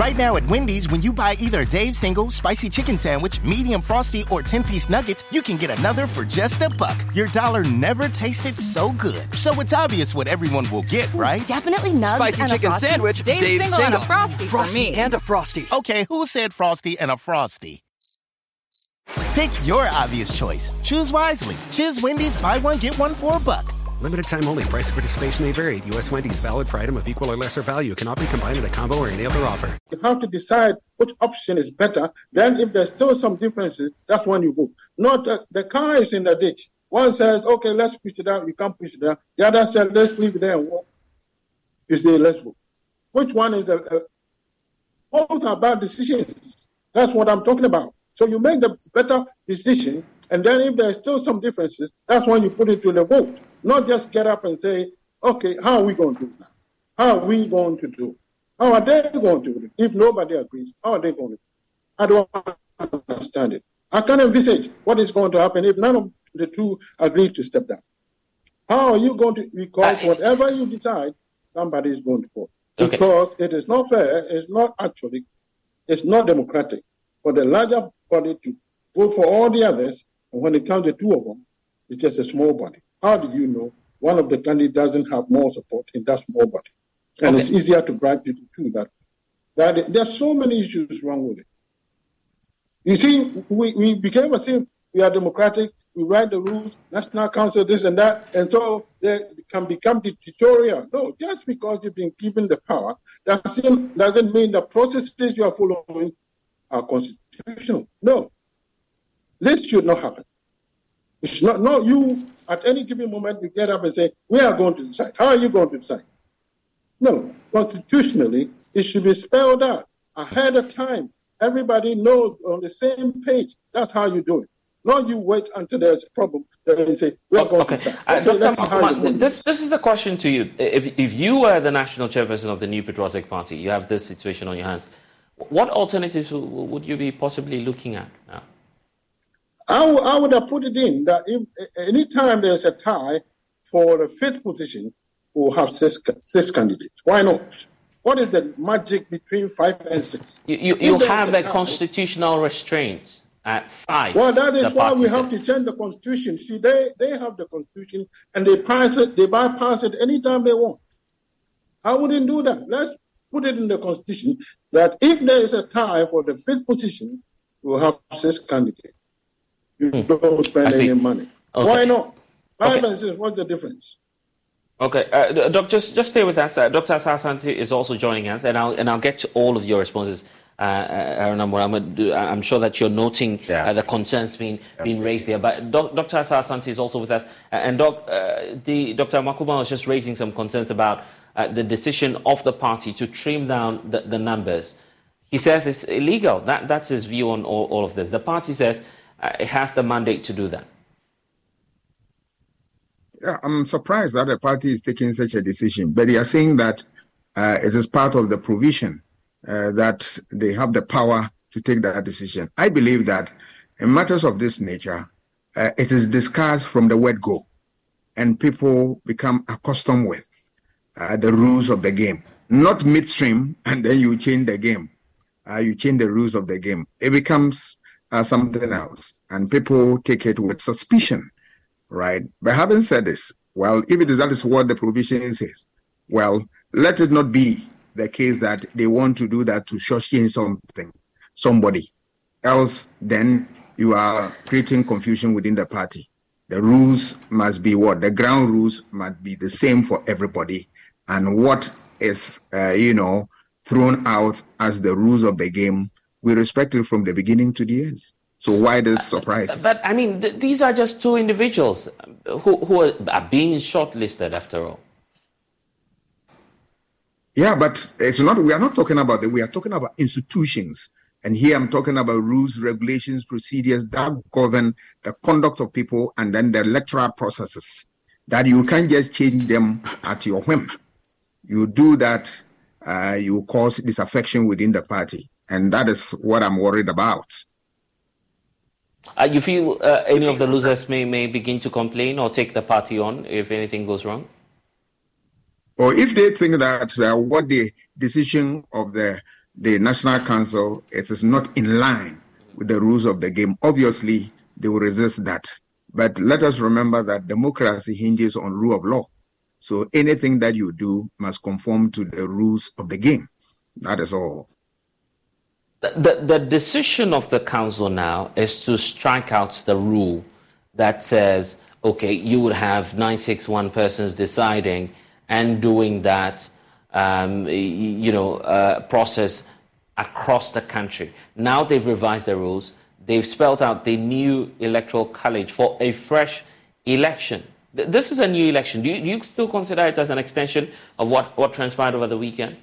Speaker 16: Right now at Wendy's, when you buy either Dave's single, spicy chicken sandwich, medium frosty, or 10 piece nuggets, you can get another for just a buck. Your dollar never tasted so good. So it's obvious what everyone will get, right?
Speaker 28: Definitely nugs
Speaker 29: Spicy
Speaker 28: and
Speaker 29: chicken
Speaker 28: a
Speaker 29: sandwich,
Speaker 28: Dave's,
Speaker 29: Dave's
Speaker 28: single,
Speaker 29: single,
Speaker 28: and a frosty,
Speaker 29: frosty
Speaker 28: for me.
Speaker 29: and a frosty.
Speaker 16: Okay, who said frosty and a frosty? Pick your obvious choice. Choose wisely. Choose Wendy's buy one, get one for a buck.
Speaker 18: Limited time only. Price of participation may vary. U.S. Wendy's valid for item of equal or lesser value. Cannot be combined in a combo or any other offer.
Speaker 27: You have to decide which option is better. Then, if there's still some differences, that's when you vote. Not uh, the car is in the ditch. One says, "Okay, let's push it down." You can't push it down. The other says, "Let's leave it there and walk." You "Let's go." Which one is the? Uh, both are bad decisions. That's what I'm talking about. So you make the better decision, and then if there's still some differences, that's when you put it to the vote. Not just get up and say, okay, how are we going to do that? How are we going to do? How are they going to do it? If nobody agrees, how are they going to do it? I don't understand it. I can't envisage what is going to happen if none of the two agreed to step down. How are you going to? Because whatever you decide, somebody is going to vote. Okay. Because it is not fair. It's not actually. It's not democratic for the larger body to vote for all the others, and when it comes to two of them, it's just a small body. How do you know one of the candidates doesn't have more support in that small body? And okay. it's easier to bribe people to that. That there are so many issues wrong with it. You see, we, we became a thing. We are democratic. We write the rules, National Council, this and that, and so they can become dictatorial. No, just because you've been given the power doesn't, doesn't mean the processes you are following are constitutional. No, this should not happen. It's not, not you at any given moment you get up and say, We are going to decide. How are you going to decide? No, constitutionally, it should be spelled out ahead of time. Everybody knows on the same page. That's how you do it. Not you wait until there's a problem, then you say, we're going
Speaker 1: okay.
Speaker 27: to
Speaker 1: uh, Dr. this, this is the question to you. If, if you were the national chairperson of the New Patriotic Party, you have this situation on your hands, what alternatives would you be possibly looking at now?
Speaker 27: I, w- I would have put it in that if any time there's a tie for the fifth position, we'll have six, six candidates. Why not? What is the magic between five and six?
Speaker 1: You, you, you have a, a constitutional restraint at five.
Speaker 27: Well, that is why we have to change the constitution. See, they, they have the constitution and they pass it, they bypass it anytime they want. I wouldn't do that. Let's put it in the constitution that if there is a tie for the fifth position, we'll have six candidates. You hmm. don't spend any money. Okay. Why not? Five okay. and six, what's the difference?
Speaker 1: Okay, uh, Doc, just just stay with us. Uh, Dr. Asah-Asante is also joining us, and I'll and I'll get to all of your responses. Uh, Aaron uh, I'm sure that you're noting yeah. uh, the concerns being being raised here. But doc, Dr. Asah-Asante is also with us, uh, and doc, uh, the Dr. Makuba was just raising some concerns about uh, the decision of the party to trim down the, the, numbers. He says it's illegal. That that's his view on all, all of this. The party says it has the mandate to do that.
Speaker 28: Yeah, I'm surprised that the party is taking such a decision, but they are saying that it is part of the provision uh, that they have the power to take that decision. I believe that in matters of this nature, uh, it is discussed from the word go, and people become accustomed with uh, the rules of the game. Not midstream, (laughs) and then you change the game. Uh, you change the rules of the game. It becomes something else, and people take it with suspicion, right? But having said this, well, if it is that is what the provision says, well, let it not be the case that they want to do that to shortchange something, somebody else, then you are creating confusion within the party. The rules must be what? The ground rules must be the same for everybody. And what is, uh, you know, thrown out as the rules of the game, we respect it from the beginning to the end. So why the surprise?
Speaker 1: But I mean, th- these are just two individuals who, who are, are being shortlisted after all.
Speaker 28: Yeah, but it's not. We are not talking about that. We are talking about institutions, and here I'm talking about rules, regulations, procedures that govern the conduct of people, and then the electoral processes. That you can't just change them at your whim. You do that, uh, you cause disaffection within the party, and that is what I'm worried about.
Speaker 1: Uh, you feel uh, any of the losers may, may begin to complain or take the party on if anything goes wrong?
Speaker 28: or if they think that uh, what the decision of the the National Council it is not in line with the rules of the game, obviously they will resist that. But let us remember that democracy hinges on rule of law. So anything that you do must conform to the rules of the game. That is all.
Speaker 1: The, the, decision of the council now is to strike out the rule that says, okay, you would have 961 persons deciding and doing that, um, you know, uh, process across the country. Now they've revised the rules. They've spelled out the new electoral college for a fresh election. This is a new election. Do you, do you still consider it as an extension of what, what transpired over the weekend?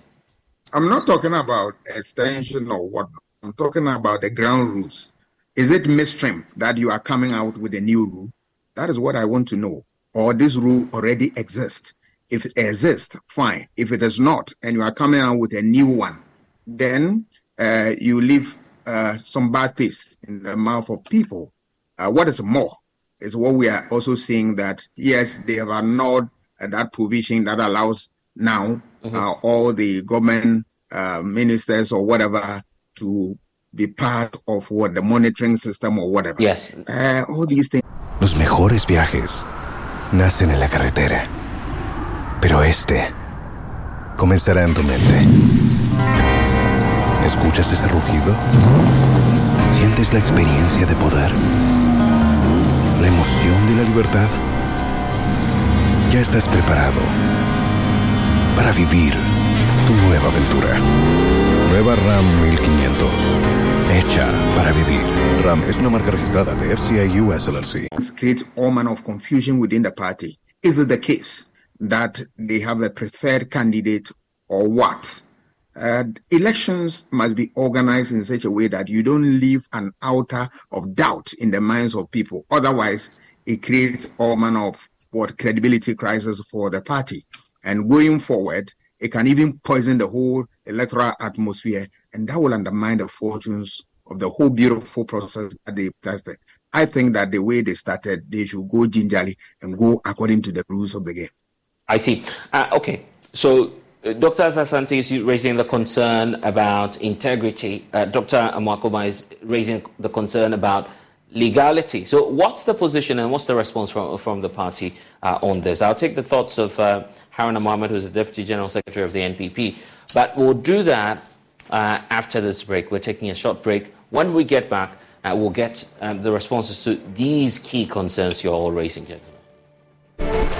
Speaker 28: I'm not talking about extension or what. I'm talking about the ground rules. Is it midstream that you are coming out with a new rule? That is what I want to know. Or this rule already exists. If it exists, fine. If it does not, and you are coming out with a new one, then uh, you leave uh, some bad taste in the mouth of people. Uh, what is more? is what we are also seeing that yes, they have annulled uh, that provision that allows now. Uh, all the government uh, ministers or whatever to be part of what the monitoring system or whatever.
Speaker 1: Yes.
Speaker 28: Uh, all these things.
Speaker 30: Los mejores viajes nacen en la carretera, pero este comenzará en tu mente. ¿Escuchas ese rugido? ¿Sientes la experiencia de poder? ¿La emoción de la libertad? Ya estás preparado para vivir tu nueva aventura. Nueva RAM 1500. Hecha para vivir. RAM es una marca registrada de FCA US LLC.
Speaker 28: Creates all manner of confusion within the party. Is it the case that they have a preferred candidate or what? Uh, elections must be organized in such a way that you don't leave an outer of doubt in the minds of people. Otherwise, it creates all manner of what credibility crisis for the party. And going forward, it can even poison the whole electoral atmosphere, and that will undermine the fortunes of the whole beautiful process that they tested. I think that the way they started, they should go gingerly and go according to the rules of the game.
Speaker 1: I see. Uh, okay, so uh, Dr. Asante is raising the concern about integrity. Uh, Dr. Amoakoma is raising the concern about legality. So, what's the position and what's the response from, from the party uh, on this? I'll take the thoughts of uh, Haruna Mohammed, who's the Deputy General Secretary of the NPP. But we'll do that uh, after this break. We're taking a short break. When we get back, uh, we'll get um, the responses to these key concerns you're all raising, gentlemen.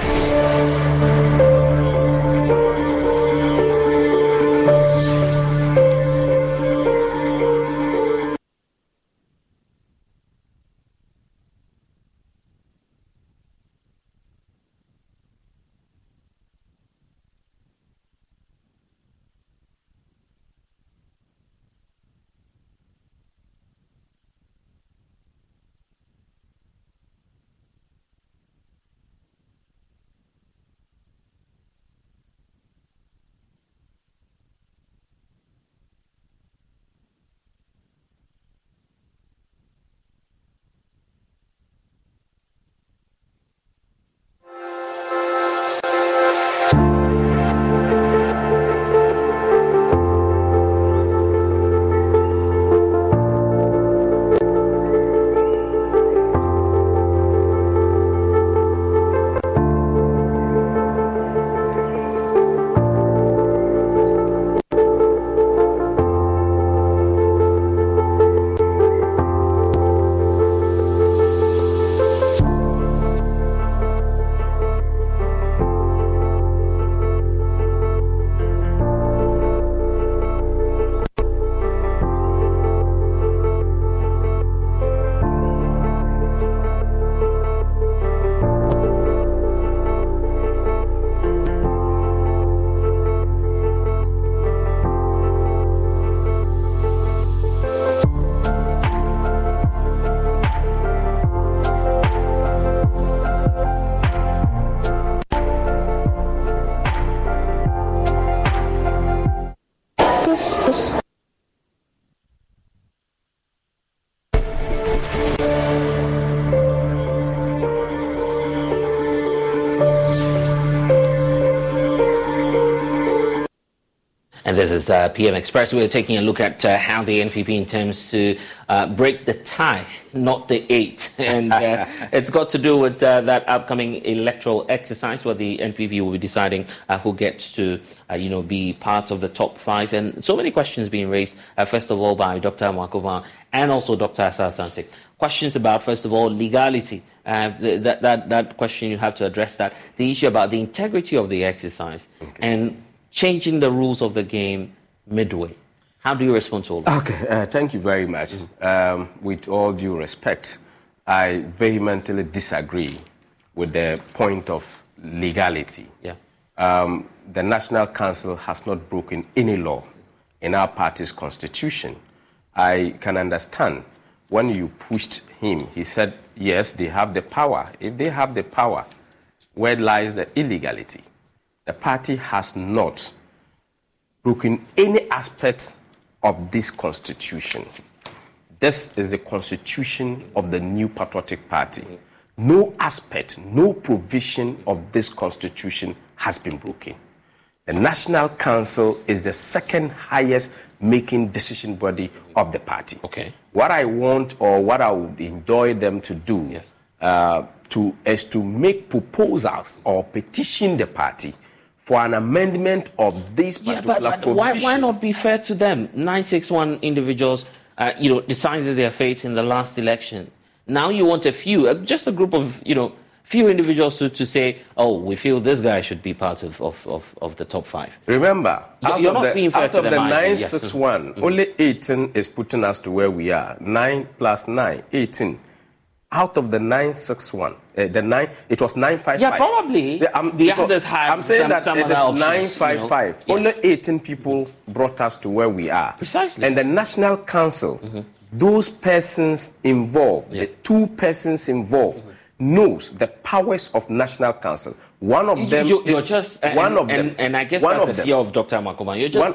Speaker 1: Is uh, PM Express. We're taking a look at uh, how the NPP intends to uh, break the tie, not the eight. (laughs) And uh, (laughs) it's got to do with uh, that upcoming electoral exercise where the NPP will be deciding uh, who gets to, you know, be part of the top five. And so many questions being raised, first of all, by Dr. Amoakoma and also Dr. Asah-Asante. Questions about, first of all, legality. Uh, that, that, that question, you have to address that. The issue about the integrity of the exercise. Okay. And changing the rules of the game midway. How do you respond to all that?
Speaker 25: Okay, uh, thank you very much. Mm-hmm. Um, with all due respect, I vehemently disagree with the point of legality.
Speaker 1: Yeah.
Speaker 25: Um, the National Council has not broken any law in our party's constitution. I can understand when you pushed him, he said, yes, they have the power. If they have the power, where lies the illegality? the party has not broken any aspect of this constitution. This is the constitution of the new patriotic party. no aspect, no provision of this constitution has been broken. The National Council is the second highest making decision body of the party.
Speaker 1: Okay.
Speaker 25: What I want or what I would enjoy them to do
Speaker 1: Yes.
Speaker 25: uh, to, is to make proposals or petition the party for an amendment of this
Speaker 1: Yeah,
Speaker 25: particular
Speaker 1: but, but why, why not be fair to them? 961 individuals, uh, you know, decided their fate in the last election. Now you want a few, uh, just a group of, you know, few individuals to, to say, oh, we feel this guy should be part of, of, of, of the top five.
Speaker 25: Remember,
Speaker 1: you're
Speaker 25: of
Speaker 1: not
Speaker 25: the,
Speaker 1: being fair
Speaker 25: out
Speaker 1: to
Speaker 25: of
Speaker 1: them
Speaker 25: the
Speaker 1: either, yes.
Speaker 25: 961,
Speaker 1: Mhm.
Speaker 25: only 18 is putting us to where we are. 9 plus 9, 18. Out of the 961, uh, the 9, it was 955.
Speaker 1: Yeah, probably.
Speaker 25: The, um,
Speaker 1: The others had
Speaker 25: I'm saying
Speaker 1: some-
Speaker 25: that
Speaker 1: some
Speaker 25: it is
Speaker 1: options,
Speaker 25: 955.
Speaker 1: you know.
Speaker 25: Only 18 people brought us to where we are.
Speaker 1: Precisely.
Speaker 25: And the National Council,
Speaker 1: Mm-hmm.
Speaker 25: those persons involved, the two persons involved, knows the powers of National Council. One of them
Speaker 1: you, you're
Speaker 25: is
Speaker 1: just, and,
Speaker 25: one of
Speaker 1: and,
Speaker 25: them.
Speaker 1: And I guess
Speaker 25: one
Speaker 1: that's
Speaker 25: of
Speaker 1: the
Speaker 25: them.
Speaker 1: fear of Dr. Makoma. You're just
Speaker 25: One-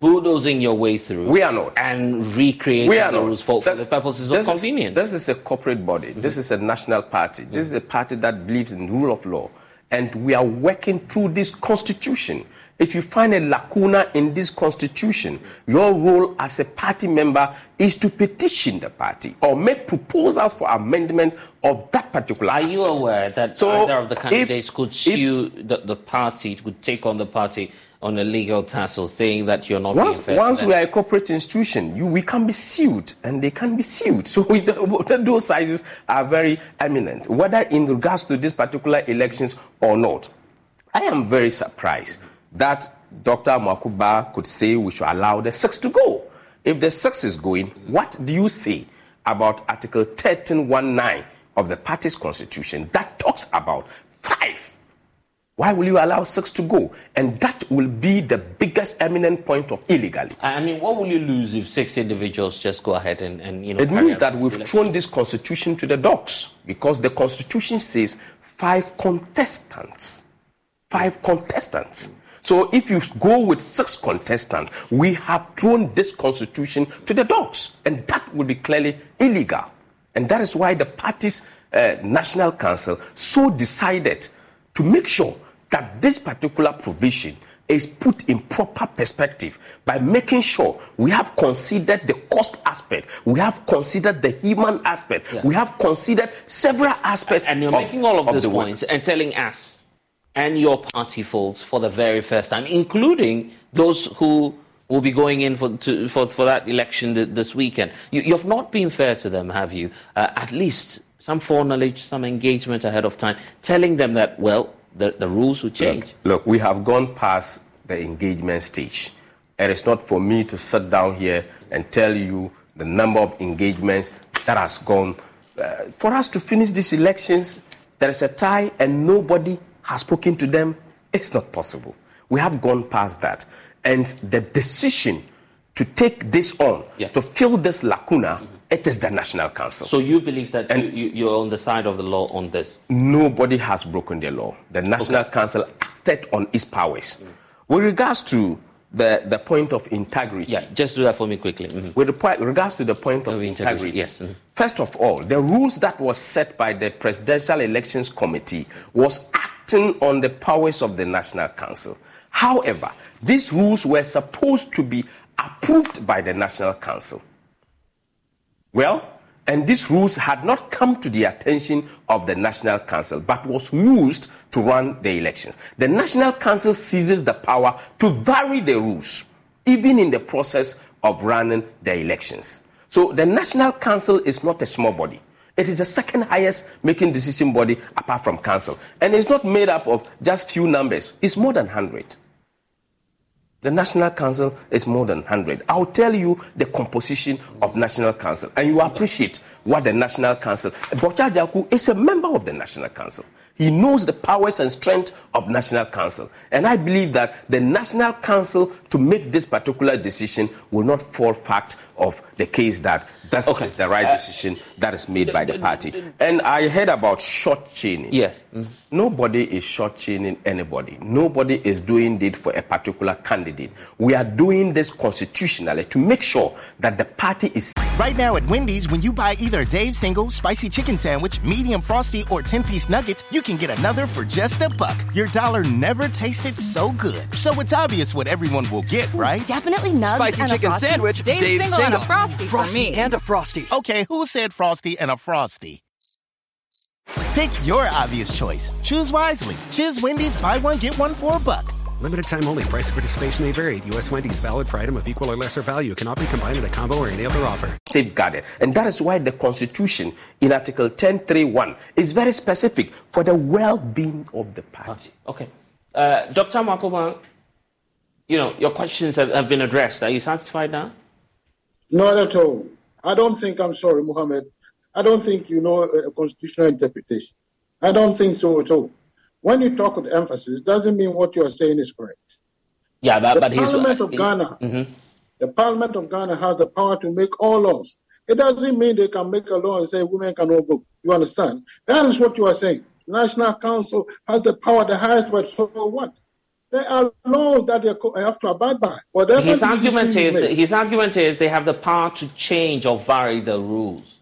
Speaker 1: bulldozing your way through.
Speaker 25: We are not.
Speaker 1: And recreating
Speaker 25: We are
Speaker 1: the
Speaker 25: not.
Speaker 1: rules for, for the purposes of
Speaker 25: this is-
Speaker 1: convenience.
Speaker 25: this is a corporate body. Mm-hmm. This is a national party. This mm-hmm. is a party that believes in rule of law. And we are working through this constitution. If you find a lacuna in this constitution, your role as a party member is to petition the party or make proposals for amendment of that particular
Speaker 1: Are you aware that
Speaker 25: So
Speaker 1: either of the
Speaker 25: if-
Speaker 1: candidates could sue the, the party, could take on the party on a legal tussle, saying that you're not
Speaker 25: Once, once we are a corporate institution, you, we can be sued and they can be sued. (laughs) So we, those sizes are very eminent, whether in regards to these particular elections or not. I am very surprised that Dr. Makuba could say we should allow the six to go. If the six is going, what do you say about Article 1319 of the party's constitution that talks about five? Why will you allow six to go? And that will be the biggest eminent point of illegality.
Speaker 1: I mean, what will you lose if six individuals just go ahead and, and you know?
Speaker 25: It means that we've
Speaker 1: election?
Speaker 25: thrown this constitution to the dogs because the constitution says five contestants. Five contestants. So if you go with six contestants, we have thrown this constitution to the dogs, and that would be clearly illegal. And that is why the party's uh, national council so decided to make sure that this particular provision is put in proper perspective by making sure we have considered the cost aspect, we have considered the human aspect,
Speaker 1: Yeah.
Speaker 25: we have considered several aspects.
Speaker 1: And you're
Speaker 25: of-
Speaker 1: making all of,
Speaker 25: of
Speaker 1: these
Speaker 25: the work.
Speaker 1: points and telling us and your party folks for the very first time, including those who will be going in for, to, for, for that election th- this weekend. You, you've not been fair to them, have you? Uh, at least some foreknowledge, some engagement ahead of time, telling them that, well, the, the rules will change.
Speaker 25: Look, look, we have gone past the engagement stage. It is not for me to sit down here and tell you the number of engagements that has gone. Uh, for us to finish these elections, there is a tie and nobody has spoken to them. It's not possible. We have gone past that. And the decision to take this on, to fill this lacuna, it is the National Council.
Speaker 1: So you believe that you, you, you're on the side of the law on this?
Speaker 25: nobody has broken the law. The National Council acted on its powers. With regards to the, the point of integrity.
Speaker 1: Yeah, just do that for me quickly. Mhm.
Speaker 25: With point, regards to the point of,
Speaker 1: integrity,
Speaker 25: integrity,
Speaker 1: yes. Mhm.
Speaker 25: First of all, the rules that was set by the Presidential Elections Committee was acting on the powers of the National Council. However, these rules were supposed to be approved by the National Council. Well, and these rules had not come to the attention of the National Council, but was used to run the elections. The National Council seizes the power to vary the rules, even in the process of running the elections. So the National Council is not a small body. It is the second highest making decision body apart from council. And it's not made up of just few numbers. It's more than 100. The National Council is more than 100. I'll tell you the composition of National Council, and you appreciate what the National Council. Boakye Agyarko is a member of the National Council. He knows the powers and strength of National Council. And I believe that the National Council to make this particular decision will not fall fact of the case that that okay. is the right uh, decision that is made by the party. And I heard about short chaining.
Speaker 1: Yes.
Speaker 25: Mm-hmm. Nobody is short chaining anybody. Nobody is doing it for a particular candidate. We are doing this constitutionally to make sure that the party is.
Speaker 16: Right now at Wendy's, when you buy either a Dave's single, spicy chicken sandwich, medium frosty, or 10 piece nuggets, you can get another for just a buck. Your dollar never tasted so good. So it's obvious what everyone will get, right?
Speaker 29: Definitely nugs
Speaker 31: Spicy
Speaker 29: and
Speaker 31: chicken
Speaker 29: a frosty.
Speaker 31: sandwich,
Speaker 29: Dave's,
Speaker 31: Dave's
Speaker 29: single,
Speaker 31: single,
Speaker 29: and a frosty,
Speaker 31: frosty
Speaker 29: for me.
Speaker 31: and a frosty.
Speaker 16: Okay, who said frosty and a frosty? Pick your obvious choice. Choose wisely. Choose Wendy's buy one, get one for a buck.
Speaker 18: Limited time only. Price of participation may vary. U.S. Wendy's valid for item of equal or lesser value. Cannot be combined in a combo or any other offer.
Speaker 25: Safeguarded. And that is why the Constitution in Article 10.3.1 is very specific for the well being of the party.
Speaker 1: Okay. Uh, Dr. Makoma, you know, your questions have, have been addressed. Are you satisfied now?
Speaker 27: Not at all. I don't think, I'm sorry, Mohammed. I don't think you know a constitutional interpretation. I don't think so at all. When you talk with emphasis, doesn't mean what you are saying is correct.
Speaker 1: Yeah, but,
Speaker 27: the
Speaker 1: but
Speaker 27: Parliament of Ghana,
Speaker 1: mm-hmm.
Speaker 27: the Parliament of Ghana has the power to make all laws. It doesn't mean they can make a law and say women cannot vote. You understand? That is what you are saying. National Council has the power, the highest, but so what? There are laws that they have to abide by. Whatever
Speaker 1: his argument is his argument is they have the power to change or vary the rules.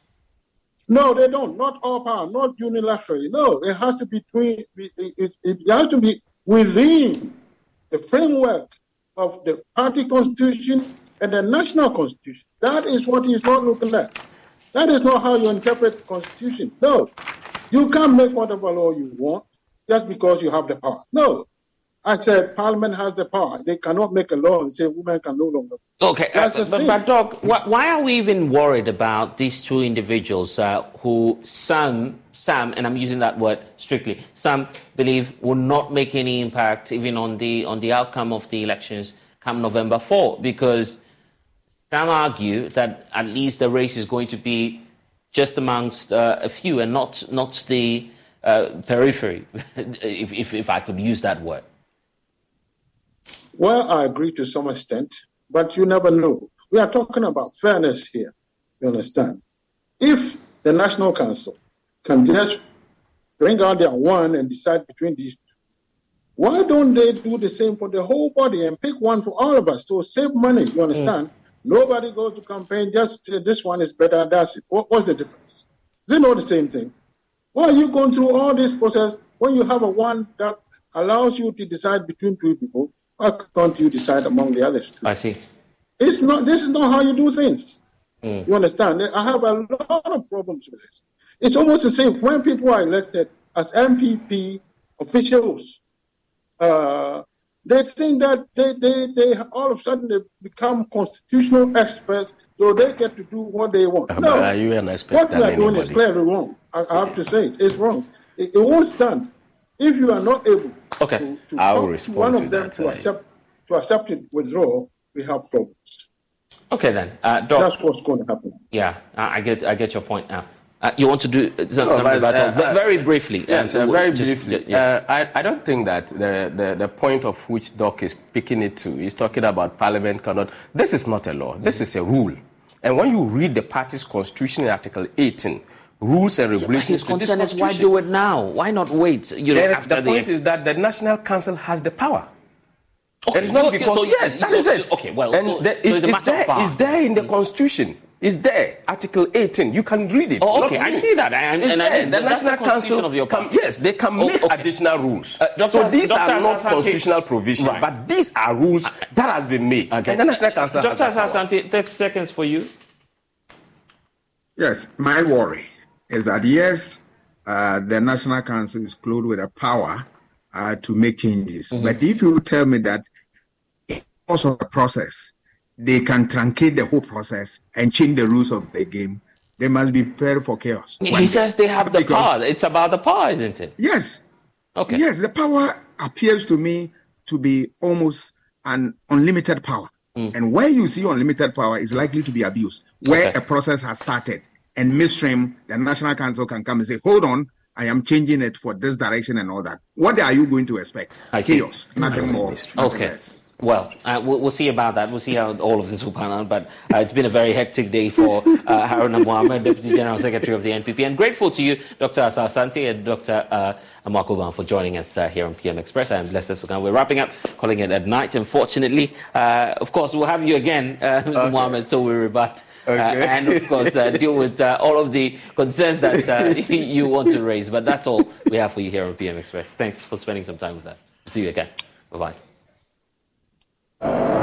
Speaker 27: No, they don't. Not all power, not unilaterally. No, it has to be between. It, has to be within the framework of the party constitution and the national constitution. That is what he's not looking at. That is not how you interpret the constitution. No, you can't make whatever law you want just because you have the power. No, I said Parliament has the power. They cannot make a law and say women can no longer.
Speaker 1: Okay, uh, but, but Doc, why, why are we even worried about these two individuals uh, who some, some, and I'm using that word strictly, some believe will not make any impact even on the on the outcome of the elections come November 4? Because some argue that at least the race is going to be just amongst uh, a few and not not the uh, periphery, (laughs) if, if if I could use that word.
Speaker 27: Well, I agree to some extent, but you never know. We are talking about fairness here. You understand? If the National Council can just bring out their one and decide between these two, why don't they do the same for the whole body and pick one for all of us to save money? You understand? Mm. Nobody goes to campaign just say this one is better. That's it. What, what's the difference? Is it not the same thing? Why are you going through all this process when you have a one that allows you to decide between two people? Why can't you decide among the others two?
Speaker 1: I see.
Speaker 27: It's not. This is not how you do things.
Speaker 1: Mm.
Speaker 27: You understand? I have a lot of problems with this. It's almost the same when people are elected as NPP officials. Uh, they think that they, they, they all of a sudden they become constitutional experts, so they get to do what they want. No,
Speaker 25: but are you an expert
Speaker 27: what we are doing is clearly wrong. I, I have to say it. It's wrong. It, it won't stand if you are not able
Speaker 25: Okay,
Speaker 27: to, to
Speaker 25: I will respond
Speaker 27: one
Speaker 25: to
Speaker 27: of them
Speaker 25: that,
Speaker 27: to
Speaker 25: uh,
Speaker 27: accept to accept it withdrawal. We have problems.
Speaker 1: Okay then, uh, Doc.
Speaker 27: That's what's going to happen.
Speaker 1: Yeah, I I get I get your point now. Uh, you want to do uh, some-
Speaker 25: No, but,
Speaker 1: about
Speaker 25: uh,
Speaker 1: it?
Speaker 25: Uh,
Speaker 1: very briefly.
Speaker 25: Yes, very
Speaker 1: just-
Speaker 25: briefly.
Speaker 1: ju- yeah.
Speaker 25: Uh, I, I don't think that the, the, the point of which Doc is picking it to is talking about Parliament cannot. This is not a law. This is a rule. And when you read the party's constitution in Article 18, rules and regulations
Speaker 1: His
Speaker 25: to this
Speaker 1: concern is why do it now? Why not wait? You know,
Speaker 25: there is-
Speaker 1: after
Speaker 25: the point
Speaker 1: the
Speaker 25: is that the National Council has the power.
Speaker 1: Okay,
Speaker 25: it is not
Speaker 1: okay,
Speaker 25: because
Speaker 1: so-
Speaker 25: yes, that
Speaker 1: so-
Speaker 25: is it.
Speaker 1: okay, well,
Speaker 25: and
Speaker 1: so-
Speaker 25: the-
Speaker 1: so
Speaker 25: it's,
Speaker 1: it's a matter of
Speaker 25: there.
Speaker 1: power.
Speaker 25: It's there in the Constitution. It's there, Article 18. You can read it.
Speaker 1: Oh, okay, I see that. I-
Speaker 25: It's
Speaker 1: and I-
Speaker 25: the
Speaker 1: that's the
Speaker 25: National Council
Speaker 1: of your
Speaker 25: can, yes, they can
Speaker 1: Oh,
Speaker 25: make
Speaker 1: okay.
Speaker 25: additional rules.
Speaker 1: Uh, Dr.
Speaker 25: so these
Speaker 1: Dr.
Speaker 25: are not
Speaker 1: Asante-
Speaker 25: constitutional provisions,
Speaker 1: Right.
Speaker 25: but these are rules that has been made. And the National Council has
Speaker 1: Dr.
Speaker 25: the.
Speaker 1: Asante, 30 seconds for you.
Speaker 28: Yes, my worry is that yes, uh, the National Council is clothed with a power uh, to make changes.
Speaker 1: Mm-hmm.
Speaker 28: But if you tell me that in the process, they can truncate the whole process and change the rules of the game, they must be prepared for chaos.
Speaker 1: He says they have the
Speaker 28: Because-
Speaker 1: power. It's about the power, isn't it?
Speaker 28: Yes.
Speaker 1: Okay.
Speaker 28: Yes, the power appears to me to be almost an unlimited power.
Speaker 1: Mm.
Speaker 28: And where you see unlimited power is likely to be abused. Where
Speaker 1: Okay.
Speaker 28: a process has started and midstream, the National Council can come and say, hold on, I am changing it for this direction and all that. What are you going to expect?
Speaker 1: I see.
Speaker 28: Chaos, nothing more. nothing
Speaker 1: Okay.
Speaker 28: less.
Speaker 1: Well, uh, we'll, we'll see about that. We'll see how all of this will pan out. But uh, it's been a very hectic day for uh, Haruna Mohammed, Deputy General Secretary of the NPP. And grateful to you, Dr. Asah-Asante and Dr. Uh, Amakoban, for joining us uh, here on PM Express. I'm blessed Sukan. We're wrapping up, calling it at night, unfortunately. Uh, of course, we'll have you again, uh, Mr.
Speaker 25: Okay.
Speaker 1: Mohammed, so we rebut. Uh, (laughs) and of course, uh, deal with uh, all of the concerns that uh, (laughs) you want to raise. But that's all we have for you here on PM Express. Thanks for spending some time with us. See you again. Bye bye.